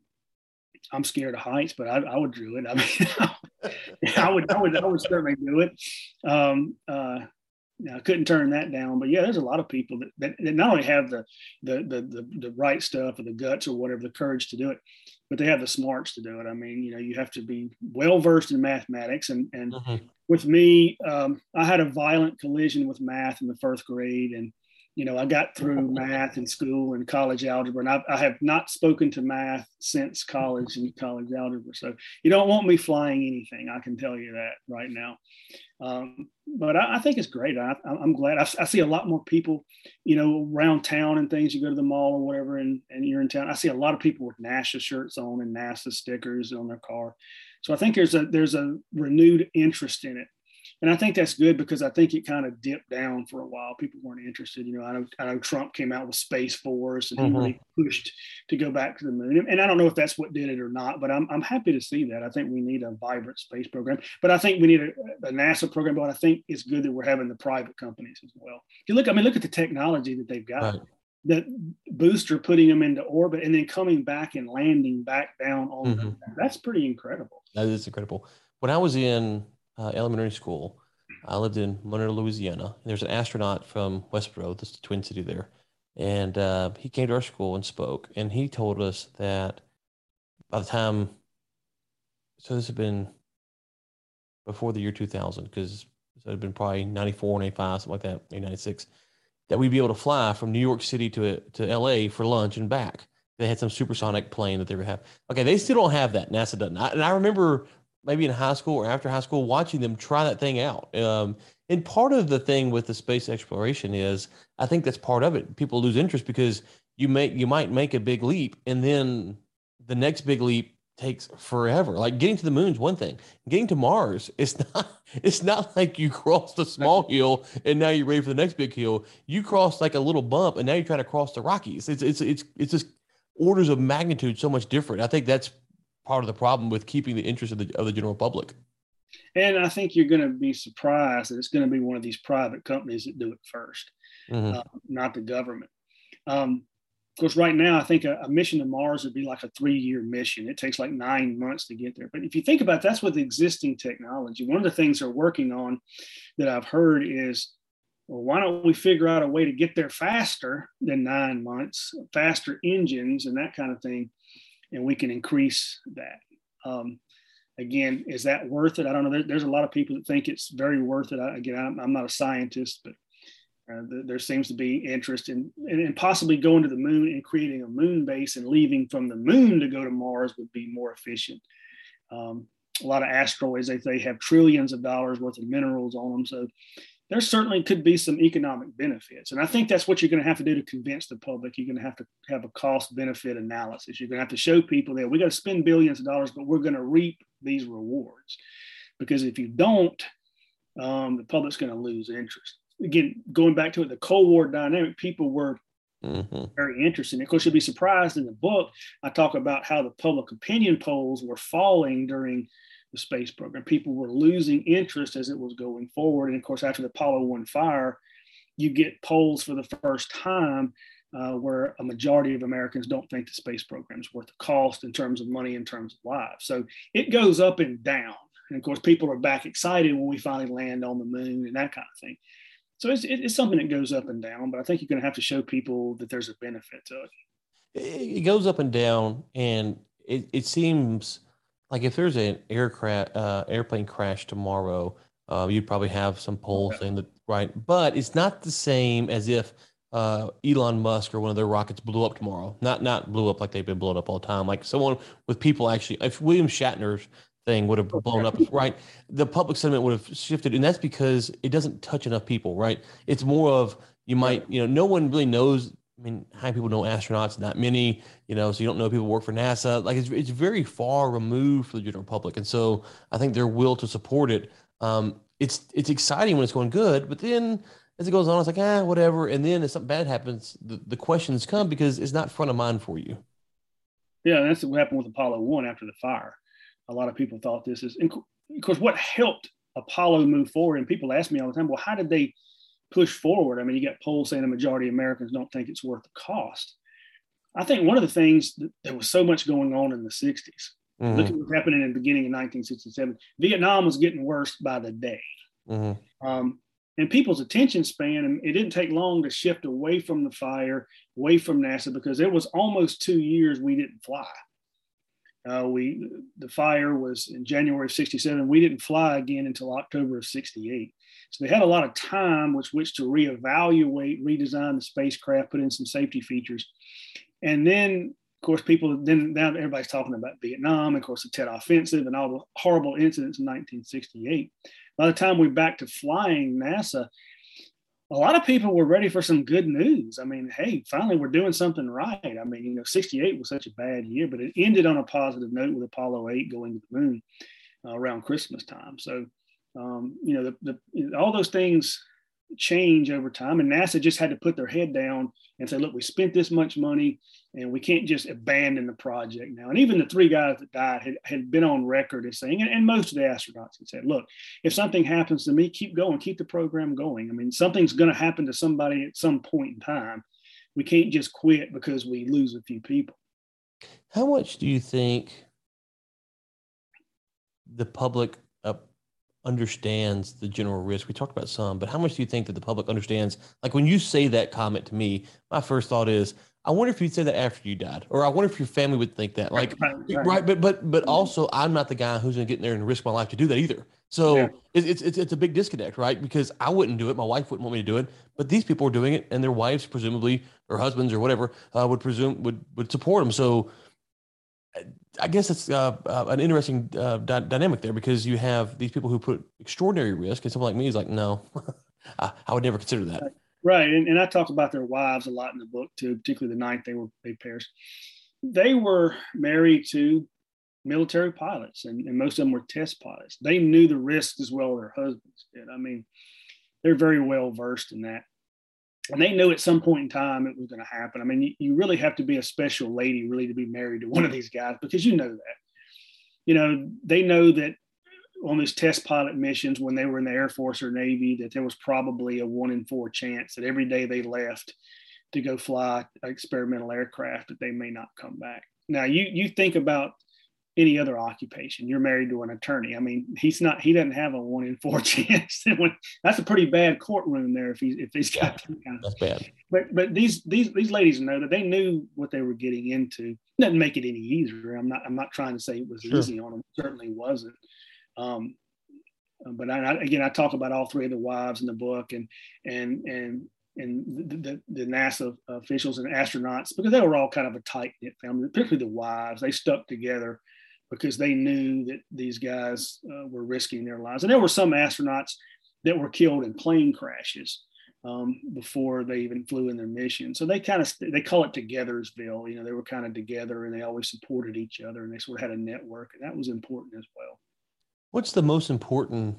S2: I'm scared of heights, but I, I would do it. I mean, I would, I would, I would certainly do it. Um, uh, I couldn't turn that down. But yeah, there's a lot of people that, that, that not only have the, the, the the the right stuff or the guts or whatever, the courage to do it, but they have the smarts to do it. I mean, you know, you have to be well versed in mathematics. And and mm-hmm. with me, um, I had a violent collision with math in the first grade, and you know, I got through math in school and college algebra, and I, I, have not spoken to math since college and college algebra. So you don't want me flying anything. I can tell you that right now. Um, but I, I, think it's great. I, am glad. I, I, see a lot more people, you know, around town and things. You go to the mall or whatever, and, and you're in town. I see a lot of people with NASA shirts on and NASA stickers on their car. So I think there's a there's a renewed interest in it and I think that's good because I think it kind of dipped down for a while. People weren't interested. You know, I know, I know Trump came out with Space Force and mm-hmm. he really pushed to go back to the moon. And I don't know if that's what did it or not, but I'm, I'm happy to see that. I think we need a vibrant space program, but I think we need a, a NASA program. But I think it's good that we're having the private companies as well. If you look, I mean, look at the technology that they've got. Right. The booster putting them into orbit and then coming back and landing back down on mm-hmm. That's pretty incredible.
S1: That is incredible. When I was in uh, elementary school. I lived in Monroe, Louisiana. there's an astronaut from West Monroe, that's the Twin City there, and uh, he came to our school and spoke. And he told us that by the time, so this had been before the year 2000, because so it had been probably 94, 95, something like that, maybe 96, that we'd be able to fly from New York City to to LA for lunch and back. They had some supersonic plane that they would have. Okay, they still don't have that. NASA doesn't. I, and I remember maybe in high school or after high school, watching them try that thing out. Um, and part of the thing with the space exploration is, I think that's part of it. People lose interest because you make you might make a big leap, and then the next big leap takes forever. Like getting to the moon is one thing. Getting to Mars, it's not it's not like you crossed a small hill and now you're ready for the next big hill. You crossed like a little bump and now you're trying to cross the Rockies. It's it's it's it's just orders of magnitude so much different. I think that's part of the problem with keeping the interest of the of the general public.
S2: And I think you're going to be surprised that it's going to be one of these private companies that do it 1st mm-hmm. uh, not the government. Um, of course, right now, I think a, a, mission to Mars would be like a three year mission. It takes like nine months to get there. But if you think about it, that's with existing technology. One of the things they're working on that I've heard is well, why don't we figure out a way to get there faster than nine months, faster engines and that kind of thing, and we can increase that. Um, again, is that worth it? I don't know. There, there's a lot of people that think it's very worth it. I, again, I'm, I'm, not a scientist, but uh, there seems to be interest in, in, in, possibly going to the moon and creating a moon base and leaving from the moon to go to Mars would be more efficient. Um, a lot of asteroids, they, they have trillions of dollars worth of minerals on them. So there certainly could be some economic benefits. And I think that's what you're going to have to do to convince the public. You're going to have to have a cost benefit analysis. You're going to have to show people that we got to spend billions of dollars, but we're going to reap these rewards. Because if you don't, um, the public's going to lose interest again, going back to it, the Cold War dynamic, people were mm-hmm. very interested. Of course, you'll be surprised in the book. I talk about how the public opinion polls were falling during the space program. People were losing interest as it was going forward. And of course, after the Apollo 1 fire, you get polls for the first time uh, where a majority of Americans don't think the space program is worth the cost in terms of money, in terms of lives. So it goes up and down. And of course, people are back excited when we finally land on the moon and that kind of thing. So it's, it's something that goes up and down, but I think you're going to have to show people that there's a benefit to it.
S1: It goes up and down, and it, it seems like if there's an aircraft uh, airplane crash tomorrow, uh, you'd probably have some polls in the right, but it's not the same as if uh, Elon Musk or one of their rockets blew up tomorrow. Not not blew up like they've been blown up all the time. Like someone with people actually, if William Shatner's thing would have blown up, right? The public sentiment would have shifted, and that's because it doesn't touch enough people, right? It's more of you might, you know, no one really knows. I mean, how many people know astronauts? Not many, you know. So you don't know people work for NASA. Like it's it's very far removed for the general public, and so I think their will to support it. Um, it's it's exciting when it's going good, but then as it goes on, it's like ah, whatever. And then if something bad happens, the, the questions come because it's not front of mind for you.
S2: Yeah, that's what happened with Apollo One after the fire a lot of people thought this is, because what helped Apollo move forward, and people ask me all the time, well, how did they push forward? I mean, you got polls saying the majority of Americans don't think it's worth the cost. I think one of the things that there was so much going on in the 60s. Mm-hmm. Look at what's happening in the beginning of 1967. Vietnam was getting worse by the day. Mm-hmm. Um, and people's attention span, and it didn't take long to shift away from the fire, away from NASA, because it was almost two years we didn't fly. Uh, we the fire was in January of '67. We didn't fly again until October of '68. So they had a lot of time with which to reevaluate, redesign the spacecraft, put in some safety features, and then of course people then now everybody's talking about Vietnam, of course the Tet Offensive and all the horrible incidents in 1968. By the time we back to flying NASA, a lot of people were ready for some good news. I mean, hey, finally we're doing something right. I mean, you know, 68 was such a bad year, but it ended on a positive note with Apollo 8 going to the moon uh, around Christmas time. So, um, you know, the, the, all those things change over time. And NASA just had to put their head down and say, look, we spent this much money and we can't just abandon the project now. And even the three guys that died had, had been on record as saying, and, and most of the astronauts had said, look, if something happens to me, keep going, keep the program going. I mean, something's going to happen to somebody at some point in time. We can't just quit because we lose a few people.
S1: How much do you think the public understands the general risk. We talked about some, but how much do you think that the public understands? Like when you say that comment to me, my first thought is, I wonder if you'd say that after you died, or I wonder if your family would think that. Like, right, right. right but but but also, I'm not the guy who's going to get in there and risk my life to do that either. So yeah. it's, it's it's a big disconnect, right? Because I wouldn't do it, my wife wouldn't want me to do it, but these people are doing it, and their wives, presumably, or husbands, or whatever, uh, would presume would would support them. So I guess it's uh, uh, an interesting uh, di- dynamic there because you have these people who put extraordinary risk, and someone like me is like, no, I, I, would never consider that.
S2: Right, and, and I talk about their wives a lot in the book too, particularly the ninth they were big pairs. They were married to military pilots, and, and most of them were test pilots. They knew the risks as well as their husbands did. I mean, they're very well versed in that. And they knew at some point in time it was going to happen. I mean, you, you really have to be a special lady really to be married to one of these guys because you know that. You know, they know that on these test pilot missions when they were in the Air Force or Navy that there was probably a one in four chance that every day they left to go fly experimental aircraft that they may not come back. Now you you think about any other occupation. You're married to an attorney. I mean, he's not. He doesn't have a one in four chance. That's a pretty bad courtroom there if he's if he's got
S1: yeah, kind of, that's bad.
S2: But but these these these ladies know that they knew what they were getting into. It doesn't make it any easier. I'm not I'm not trying to say it was sure. easy on them. It certainly wasn't. Um, but I, again, I talk about all three of the wives in the book, and and and and the, the, the, NASA officials and astronauts because they were all kind of a tight knit family, particularly the wives. They stuck together because they knew that these guys uh, were risking their lives. And there were some astronauts that were killed in plane crashes um, before they even flew in their mission. So they kind of they call it Togethersville. You know, they were kind of together and they always supported each other and they sort of had a network, and that was important as well.
S1: What's the most important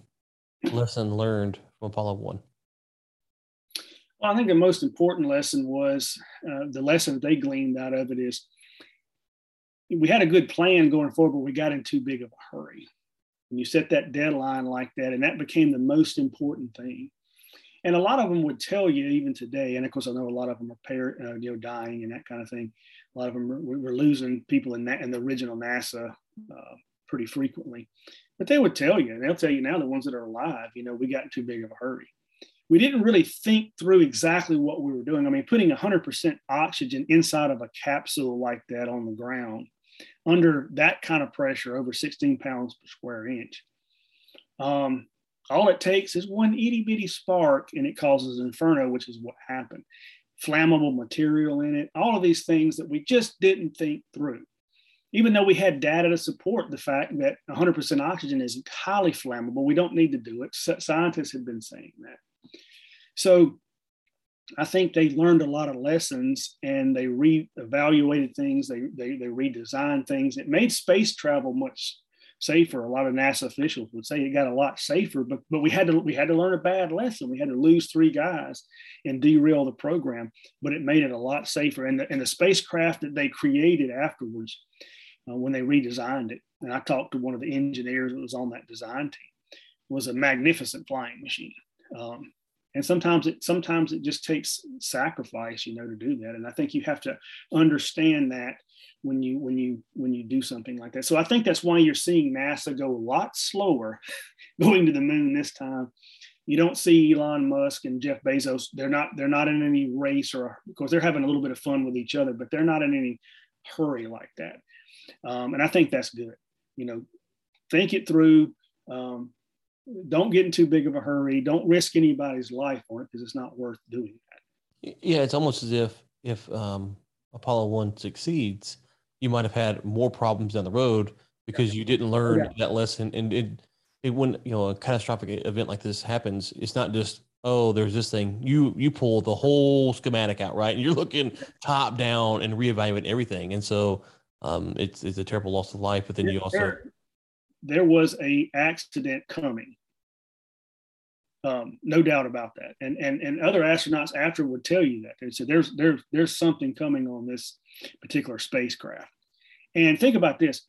S1: lesson learned from Apollo 1?
S2: Well, I think the most important lesson was uh, the lesson they gleaned out of it is we had a good plan going forward, but we got in too big of a hurry. And you set that deadline like that, and that became the most important thing. And a lot of them would tell you even today, and of course I know a lot of them are par- uh, you know dying and that kind of thing. A lot of them we're losing people in that in the original NASA uh, pretty frequently. But they would tell you, and they'll tell you now, the ones that are alive, you know, we got in too big of a hurry. We didn't really think through exactly what we were doing. I mean, putting 100% oxygen inside of a capsule like that on the ground under that kind of pressure, over 16 pounds per square inch. Um, all it takes is one itty bitty spark and it causes inferno, which is what happened. Flammable material in it, all of these things that we just didn't think through even though we had data to support the fact that 100% oxygen is highly flammable, we don't need to do it. Scientists have been saying that. So I think they learned a lot of lessons and they re-evaluated things, they, they, they redesigned things. It made space travel much safer. A lot of NASA officials would say it got a lot safer, but but we had to we had to learn a bad lesson. We had to lose three guys and derail the program, but it made it a lot safer. And the, and the spacecraft that they created afterwards uh, when they redesigned it. And I talked to one of the engineers that was on that design team. Was a magnificent flying machine. Um, and sometimes it sometimes it just takes sacrifice, you know, to do that. And I think you have to understand that when you when you when you do something like that. So I think that's why you're seeing NASA go a lot slower going to the moon this time. You don't see Elon Musk and Jeff Bezos. They're not they're not in any race or of course they're having a little bit of fun with each other, but they're not in any hurry like that. Um, and I think that's good. You know, think it through. Um, don't get in too big of a hurry. Don't risk anybody's life on it because it's not worth doing that.
S1: Yeah, it's almost as if if um, Apollo One succeeds, you might have had more problems down the road because yeah. you didn't learn yeah. that lesson. And it, it when you know a catastrophic event like this happens, it's not just oh there's this thing. You you pull the whole schematic out right, and you're looking top down and reevaluate everything. And so um, it's it's a terrible loss of life. But then you also
S2: there, was a accident coming. Um, no doubt about that. And and and other astronauts after would tell you that they said there's there's there's something coming on this particular spacecraft. And think about this: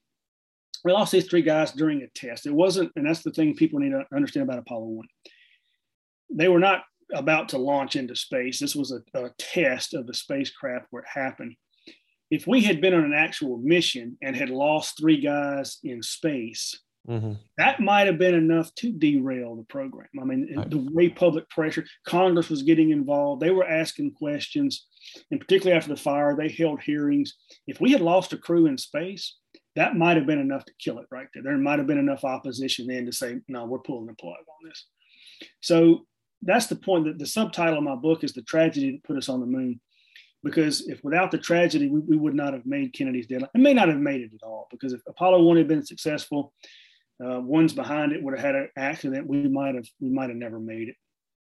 S2: we lost these three guys during a test. It wasn't, and that's the thing people need to understand about Apollo One. They were not about to launch into space. This was a, a test of the spacecraft where it happened if we had been on an actual mission and had lost three guys in space, mm-hmm. that might have been enough to derail the program. I mean, right. the way public pressure, Congress was getting involved, they were asking questions, and particularly after the fire, they held hearings. If we had lost a crew in space, that might have been enough to kill it right there. There might have been enough opposition then to say, no, we're pulling the plug on this. So that's the point that the subtitle of my book is the tragedy that put us on the moon because if without the tragedy, we, we would not have made Kennedy's deadline. It may not have made it at all because if Apollo one had been successful, uh, ones behind it would have had an accident. We might have we might have never made it.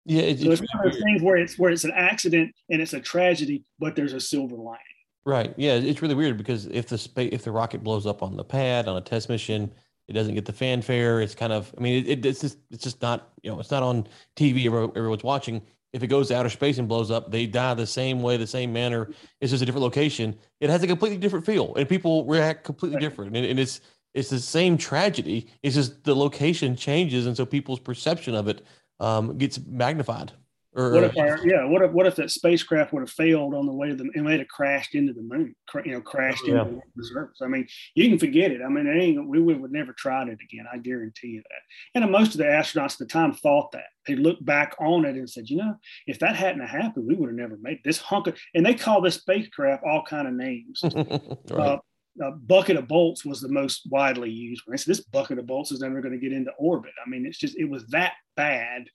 S1: Yeah,
S2: it's, so it's one of those things where it's where it's an accident and it's a tragedy, but there's a silver lining.
S1: Right. Yeah, it's really weird because if the space if the rocket blows up on the pad on a test mission, it doesn't get the fanfare. It's kind of I mean it, it's just it's just not you know it's not on TV. Everyone's watching. If it goes to outer space and blows up, they die the same way, the same manner. It's just a different location. It has a completely different feel, and people react completely right. different. And, and it's it's the same tragedy. It's just the location changes, and so people's perception of it um, gets magnified.
S2: Or, what if our, yeah, what if what if that spacecraft would have failed on the way to the and might have crashed into the moon, you know, crashed yeah. into the surface? I mean, you can forget it. I mean, it ain't, we would, would never tried it again. I guarantee you that. And most of the astronauts at the time thought that they looked back on it and said, you know, if that hadn't happened, we would have never made this hunk of. And they call this spacecraft all kind of names. right. uh, a bucket of bolts was the most widely used one. Said this bucket of bolts is never going to get into orbit. I mean, it's just it was that bad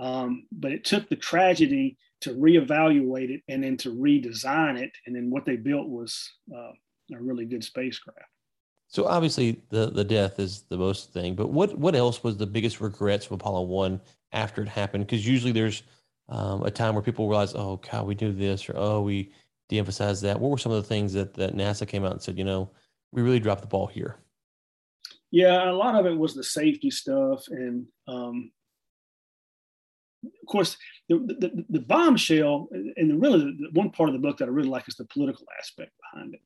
S2: um, but it took the tragedy to reevaluate it and then to redesign it. And then what they built was uh, a really good spacecraft.
S1: So obviously the the death is the most thing, but what what else was the biggest regrets of Apollo One after it happened? Because usually there's um, a time where people realize, oh God, we do this, or oh we de-emphasized that. What were some of the things that that NASA came out and said, you know, we really dropped the ball here?
S2: Yeah, a lot of it was the safety stuff and um, of course, the, the, the bombshell, and the really the one part of the book that I really like is the political aspect behind it.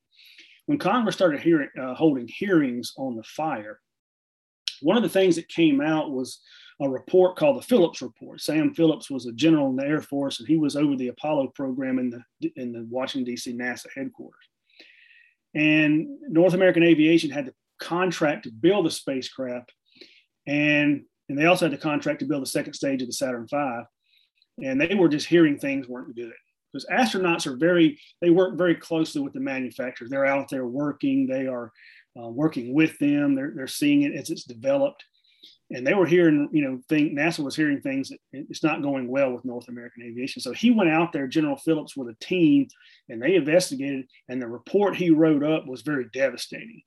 S2: When Congress started hearing, uh, holding hearings on the fire, one of the things that came out was a report called the Phillips Report. Sam Phillips was a general in the Air Force, and he was over the Apollo program in the in the Washington D.C. NASA headquarters. And North American Aviation had the contract to build the spacecraft, and and they also had the contract to build the second stage of the Saturn V. And they were just hearing things weren't good because astronauts are very they work very closely with the manufacturers. They're out there working. They are uh, working with them. They're they're seeing it as it's developed. And they were hearing, you know, think NASA was hearing things that it's not going well with North American aviation. So he went out there, General Phillips, with a team, and they investigated. And the report he wrote up was very devastating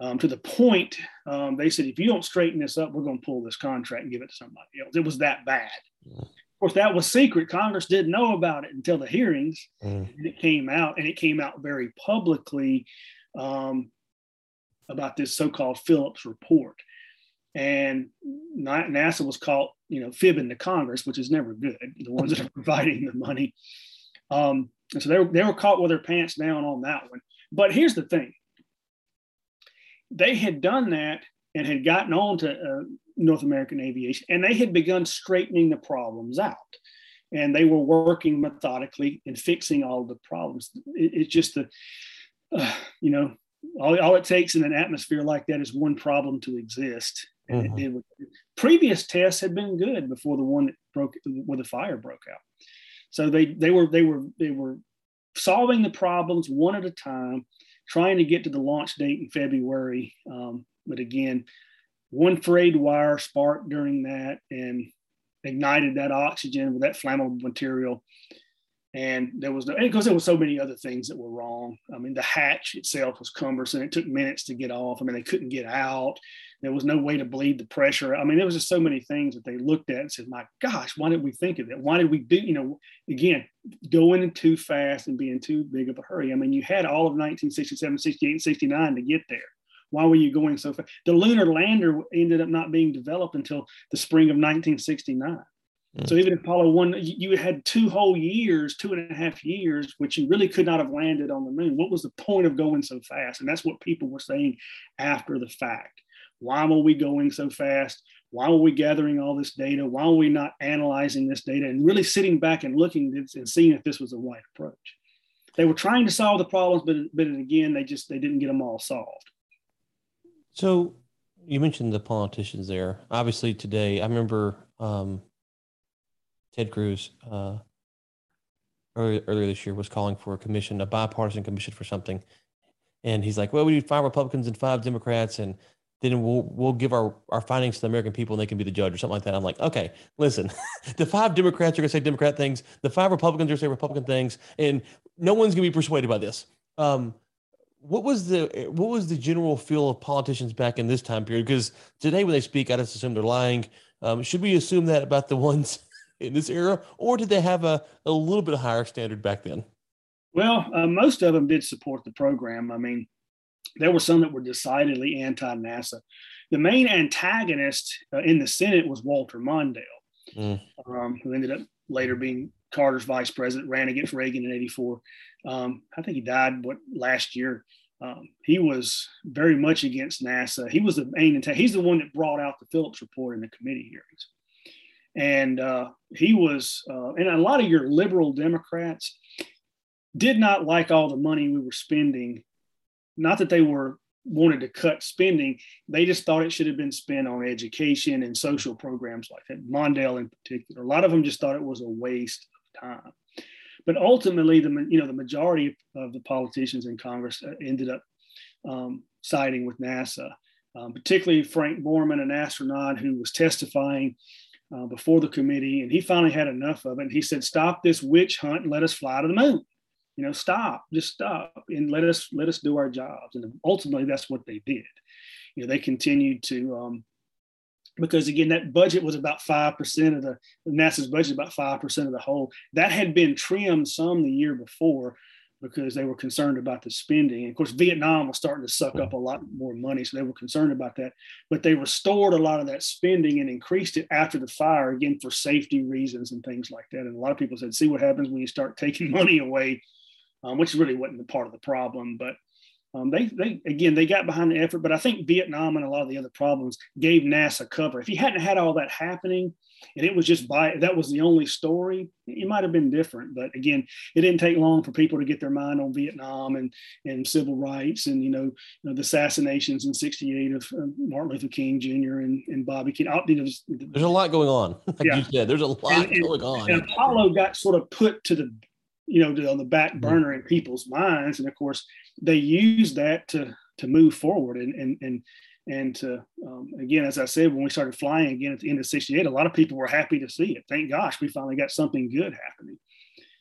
S2: um, to the point um, they said, if you don't straighten this up, we're going to pull this contract and give it to somebody else. It was that bad. Of course, that was secret. Congress didn't know about it until the hearings. Mm. And it came out, and it came out very publicly um, about this so-called Phillips report. And NASA was caught, you know, fibbing to Congress, which is never good. The ones that are providing the money. Um, and so they were, they were caught with their pants down on that one. But here's the thing they had done that and had gotten on to uh, North American aviation, and they had begun straightening the problems out. And they were working methodically and fixing all the problems. It, it's just the, uh, you know, all, all it takes in an atmosphere like that is one problem to exist. And mm-hmm. it did. Previous tests had been good before the one that broke, where the fire broke out. So they they were they were they were solving the problems one at a time trying to get to the launch date in February. Um, but again, one frayed wire sparked during that and ignited that oxygen with that flammable material. And there was no, because there was so many other things that were wrong. I mean, the hatch itself was cumbersome. It took minutes to get off. I mean, they couldn't get out. There was no way to bleed the pressure. I mean, there was just so many things that they looked at and said, my gosh, why did we think of that? Why did we do, you know, again, going too fast and being too big of a hurry? I mean, you had all of 1967, 68, 69 to get there. Why were you going so fast? The lunar lander ended up not being developed until the spring of 1969. Mm. So even Apollo one, you had two whole years, two and a half years, which you really could not have landed on the moon. What was the point of going so fast? And that's what people were saying after the fact. Why were we going so fast? Why were we gathering all this data? Why were we not analyzing this data and really sitting back and looking and seeing if this was the right approach? They were trying to solve the problems, but but again, they just they didn't get them all solved.
S1: So you mentioned the politicians there. Obviously, today I remember um, Ted Cruz uh, earlier, earlier this year was calling for a commission, a bipartisan commission for something, and he's like, "Well, we need five Republicans and five Democrats, and then we'll we'll give our our findings to the American people, and they can be the judge or something like that." I'm like, "Okay, listen, the five Democrats are going to say Democrat things, the five Republicans are going to say Republican things, and no one's going to be persuaded by this." Um, what was the what was the general feel of politicians back in this time period? Because today, when they speak, I just assume they're lying. Um, should we assume that about the ones in this era, or did they have a, a little bit higher standard back then?
S2: Well, uh, most of them did support the program. I mean, there were some that were decidedly anti-NASA. The main antagonist uh, in the Senate was Walter Mondale, mm. um, who ended up later being Carter's vice president, ran against Reagan in '84. Um, I think he died what last year. Um, he was very much against NASA. He was the main antagonist. He's the one that brought out the Phillips report in the committee hearings, and uh, he was. Uh, and a lot of your liberal Democrats did not like all the money we were spending. Not that they were wanted to cut spending, they just thought it should have been spent on education and social programs like that. Mondale in particular, a lot of them just thought it was a waste of time. But ultimately, the you know the majority of the politicians in Congress uh, ended up um, siding with NASA, um, particularly Frank Borman, an astronaut who was testifying uh, before the committee, and he finally had enough of it. And he said, "Stop this witch hunt and let us fly to the moon." You know stop just stop and let us let us do our jobs. And ultimately that's what they did. You know they continued to um, because again that budget was about 5% of the nasa's budget about 5% of the whole. That had been trimmed some the year before because they were concerned about the spending. And of course vietnam was starting to suck up a lot more money so they were concerned about that. But they restored a lot of that spending and increased it after the fire again for safety reasons and things like that. And a lot of people said see what happens when you start taking money away um, which really wasn't the part of the problem. But um, they, they again, they got behind the effort. But I think Vietnam and a lot of the other problems gave NASA cover. If he hadn't had all that happening, and it was just by that was the only story, it might have been different. But again, it didn't take long for people to get their mind on Vietnam and and civil rights and you know, you know the assassinations in '68 of uh, Martin Luther King Jr. and, and Bobby King.
S1: there's a lot going on. Like yeah. you said, there's a lot and, going on.
S2: And Apollo got sort of put to the you know, on the back mm-hmm. burner in people's minds. And of course, they use that to to move forward and and and and to um, again, as I said, when we started flying again at the end of '68, a lot of people were happy to see it. Thank gosh, we finally got something good happening.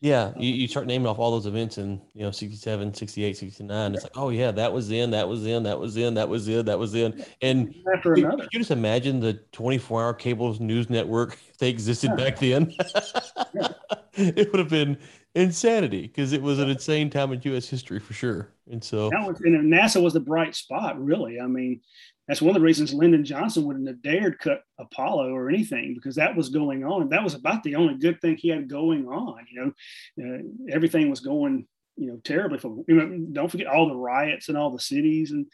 S1: Yeah, you, you start naming off all those events in, you know, 67, 68, 69. It's like, oh, yeah, that was in, that was in, that was in, that was in, that was in. And After you, you just imagine the 24 hour cable news network, if they existed yeah. back then, it would have been insanity because it was an insane time in U.S. history for sure. And so
S2: was, and NASA was the bright spot, really. I mean, that's one of the reasons Lyndon Johnson wouldn't have dared cut Apollo or anything because that was going on. That was about the only good thing he had going on. You know, uh, everything was going you know terribly for you know, don't forget all the riots in all the cities and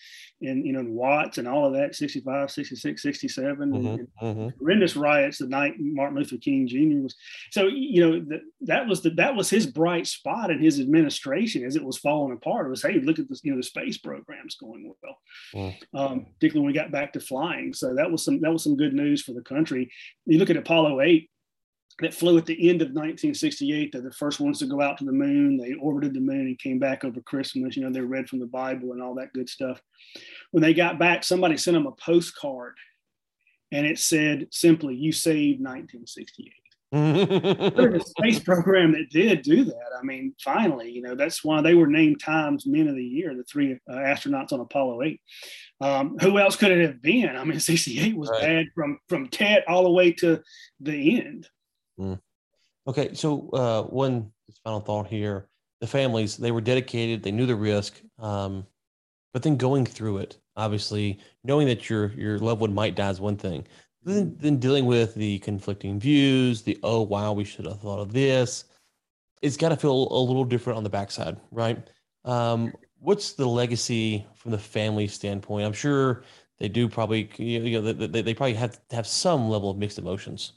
S2: and you know watts and all of that 65 66 67 mm-hmm, and, mm-hmm. horrendous riots the night martin luther king jr was so you know that that was the that was his bright spot in his administration as it was falling apart it was hey look at this you know the space program's going well mm. um, particularly when we got back to flying so that was some that was some good news for the country you look at apollo 8 that flew at the end of 1968. They're the first ones to go out to the moon. They orbited the moon and came back over Christmas. You know, they read from the Bible and all that good stuff. When they got back, somebody sent them a postcard and it said simply, You saved 1968. There's a space program that did do that. I mean, finally, you know, that's why they were named Times Men of the Year, the three uh, astronauts on Apollo 8. Um, who else could it have been? I mean, 68 was right. bad from from Tet all the way to the end.
S1: Mm. Okay, so uh, one final thought here: the families they were dedicated, they knew the risk, um, but then going through it, obviously knowing that your your loved one might die is one thing. Then, then dealing with the conflicting views, the oh wow, we should have thought of this. It's got to feel a little different on the backside, right? Um, what's the legacy from the family standpoint? I'm sure they do probably, you know, they, they probably have have some level of mixed emotions.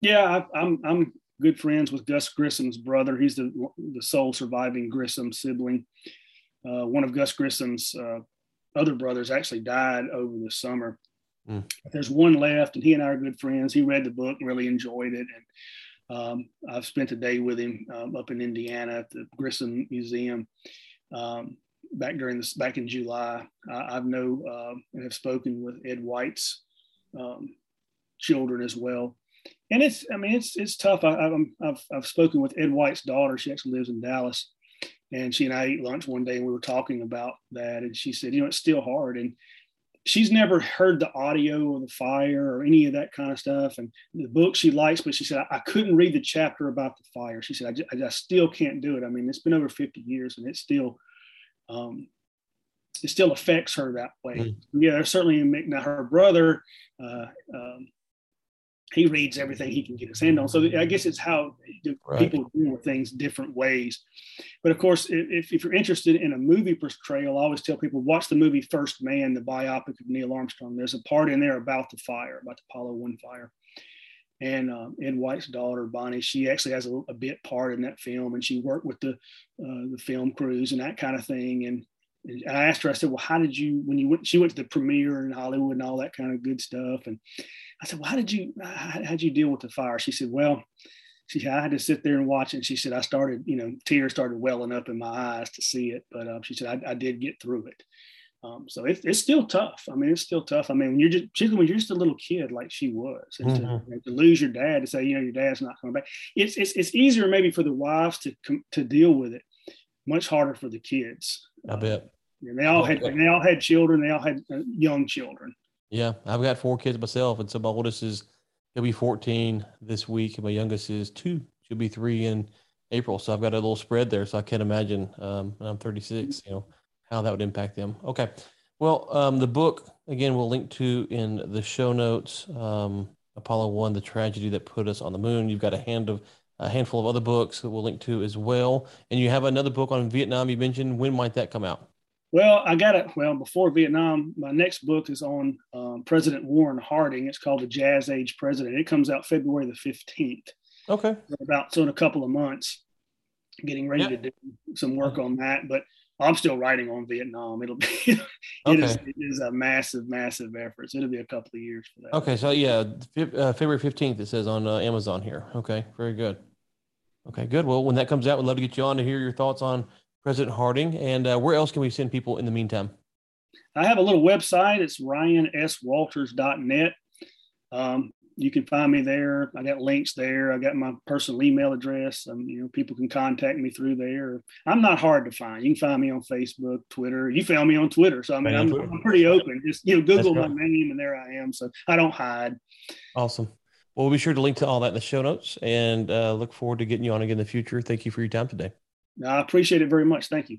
S2: Yeah, I, am I'm, I'm good friends with Gus Grissom's brother. He's the the sole surviving Grissom sibling. Uh, one of Gus Grissom's uh, other brothers actually died over the summer. Mm. There's one left, and he and I are good friends. He read the book, really enjoyed it, and um, I've spent a day with him um, up in Indiana at the Grissom Museum um, back during this back in July. I, have know uh, and have spoken with Ed White's um, children as well and it's I mean it's it's tough. I, have I've spoken with Ed White's daughter. She actually lives in Dallas, and she and I ate lunch one day and we were talking about that. And she said, you know, it's still hard. And she's never heard the audio of the fire or any of that kind of stuff. And the book she likes, but she said, I, I couldn't read the chapter about the fire. She said, I, just, I still can't do it. I mean, it's been over 50 years and it still, um, it still affects her that way. Mm. Yeah, certainly now her brother, uh, um, he reads everything he can get his hand on. So I guess it's how right. people deal with things different ways. But of course, if, if you're interested in a movie portrayal, I always tell people watch the movie First Man, the biopic of Neil Armstrong. There's a part in there about the fire, about the Apollo One fire. And um, Ed White's daughter Bonnie, she actually has a, a, bit part in that film, and she worked with the uh, the film crews and that kind of thing. And, and I asked her, I said, "Well, how did you when you went?" She went to the premiere in Hollywood and all that kind of good stuff. And I said, well, how did you, how, how'd you deal with the fire? She said, well, she said, I had to sit there and watch it. And she said, I started, you know, tears started welling up in my eyes to see it. But um, she said, I, I, did get through it. Um, so it, it's still tough. I mean, it's still tough. I mean, when you're just, particularly when you're just a little kid like she was, and mm-hmm. to, to, lose your dad, to say, you know, your dad's not coming back. It's, it's, it's easier maybe for the wives to, to deal with it. Much harder for the kids.
S1: I bet.
S2: They all had, they all had children. They all had uh, young children.
S1: Yeah, I've got four kids myself, and so my oldest is he'll be 14 this week, and my youngest is two. She'll be three in April. So I've got a little spread there. So I can't imagine. Um, I'm 36. You know how that would impact them. Okay. Well, um, the book again we'll link to in the show notes. Um, Apollo One: The Tragedy That Put Us on the Moon. You've got a hand of a handful of other books that we'll link to as well, and you have another book on Vietnam. You mentioned when might that come out?
S2: Well, I got it. Well, before Vietnam, my next book is on um, President Warren Harding. It's called The Jazz Age President. It comes out February the 15th.
S1: Okay.
S2: So about so in a couple of months, getting ready to do some work on that. But I'm still writing on Vietnam. It'll be it, okay. is, it is a massive, massive effort. So it'll be a couple of years for that.
S1: Okay. So yeah, uh, February 15th, it says on uh, Amazon here. Okay. Very good. Okay, good. Well, when that comes out, we'd love to get you on to hear your thoughts on President Harding. And uh, where else can we send people in the meantime?
S2: I have a little website. It's ryanswalters.net. Um, you can find me there. I got links there. I got my personal email address. Um, you know, people can contact me through there. I'm not hard to find. You can find me on Facebook, Twitter. You found me on Twitter, so I mean, I'm, I'm, pretty open. Just you know, Google my name, and there I am. So I don't hide.
S1: Awesome. Well, we'll be sure to link to all that in the show notes, and uh, look forward to getting you on again in the future. Thank you for your time today.
S2: I appreciate it very much. Thank you.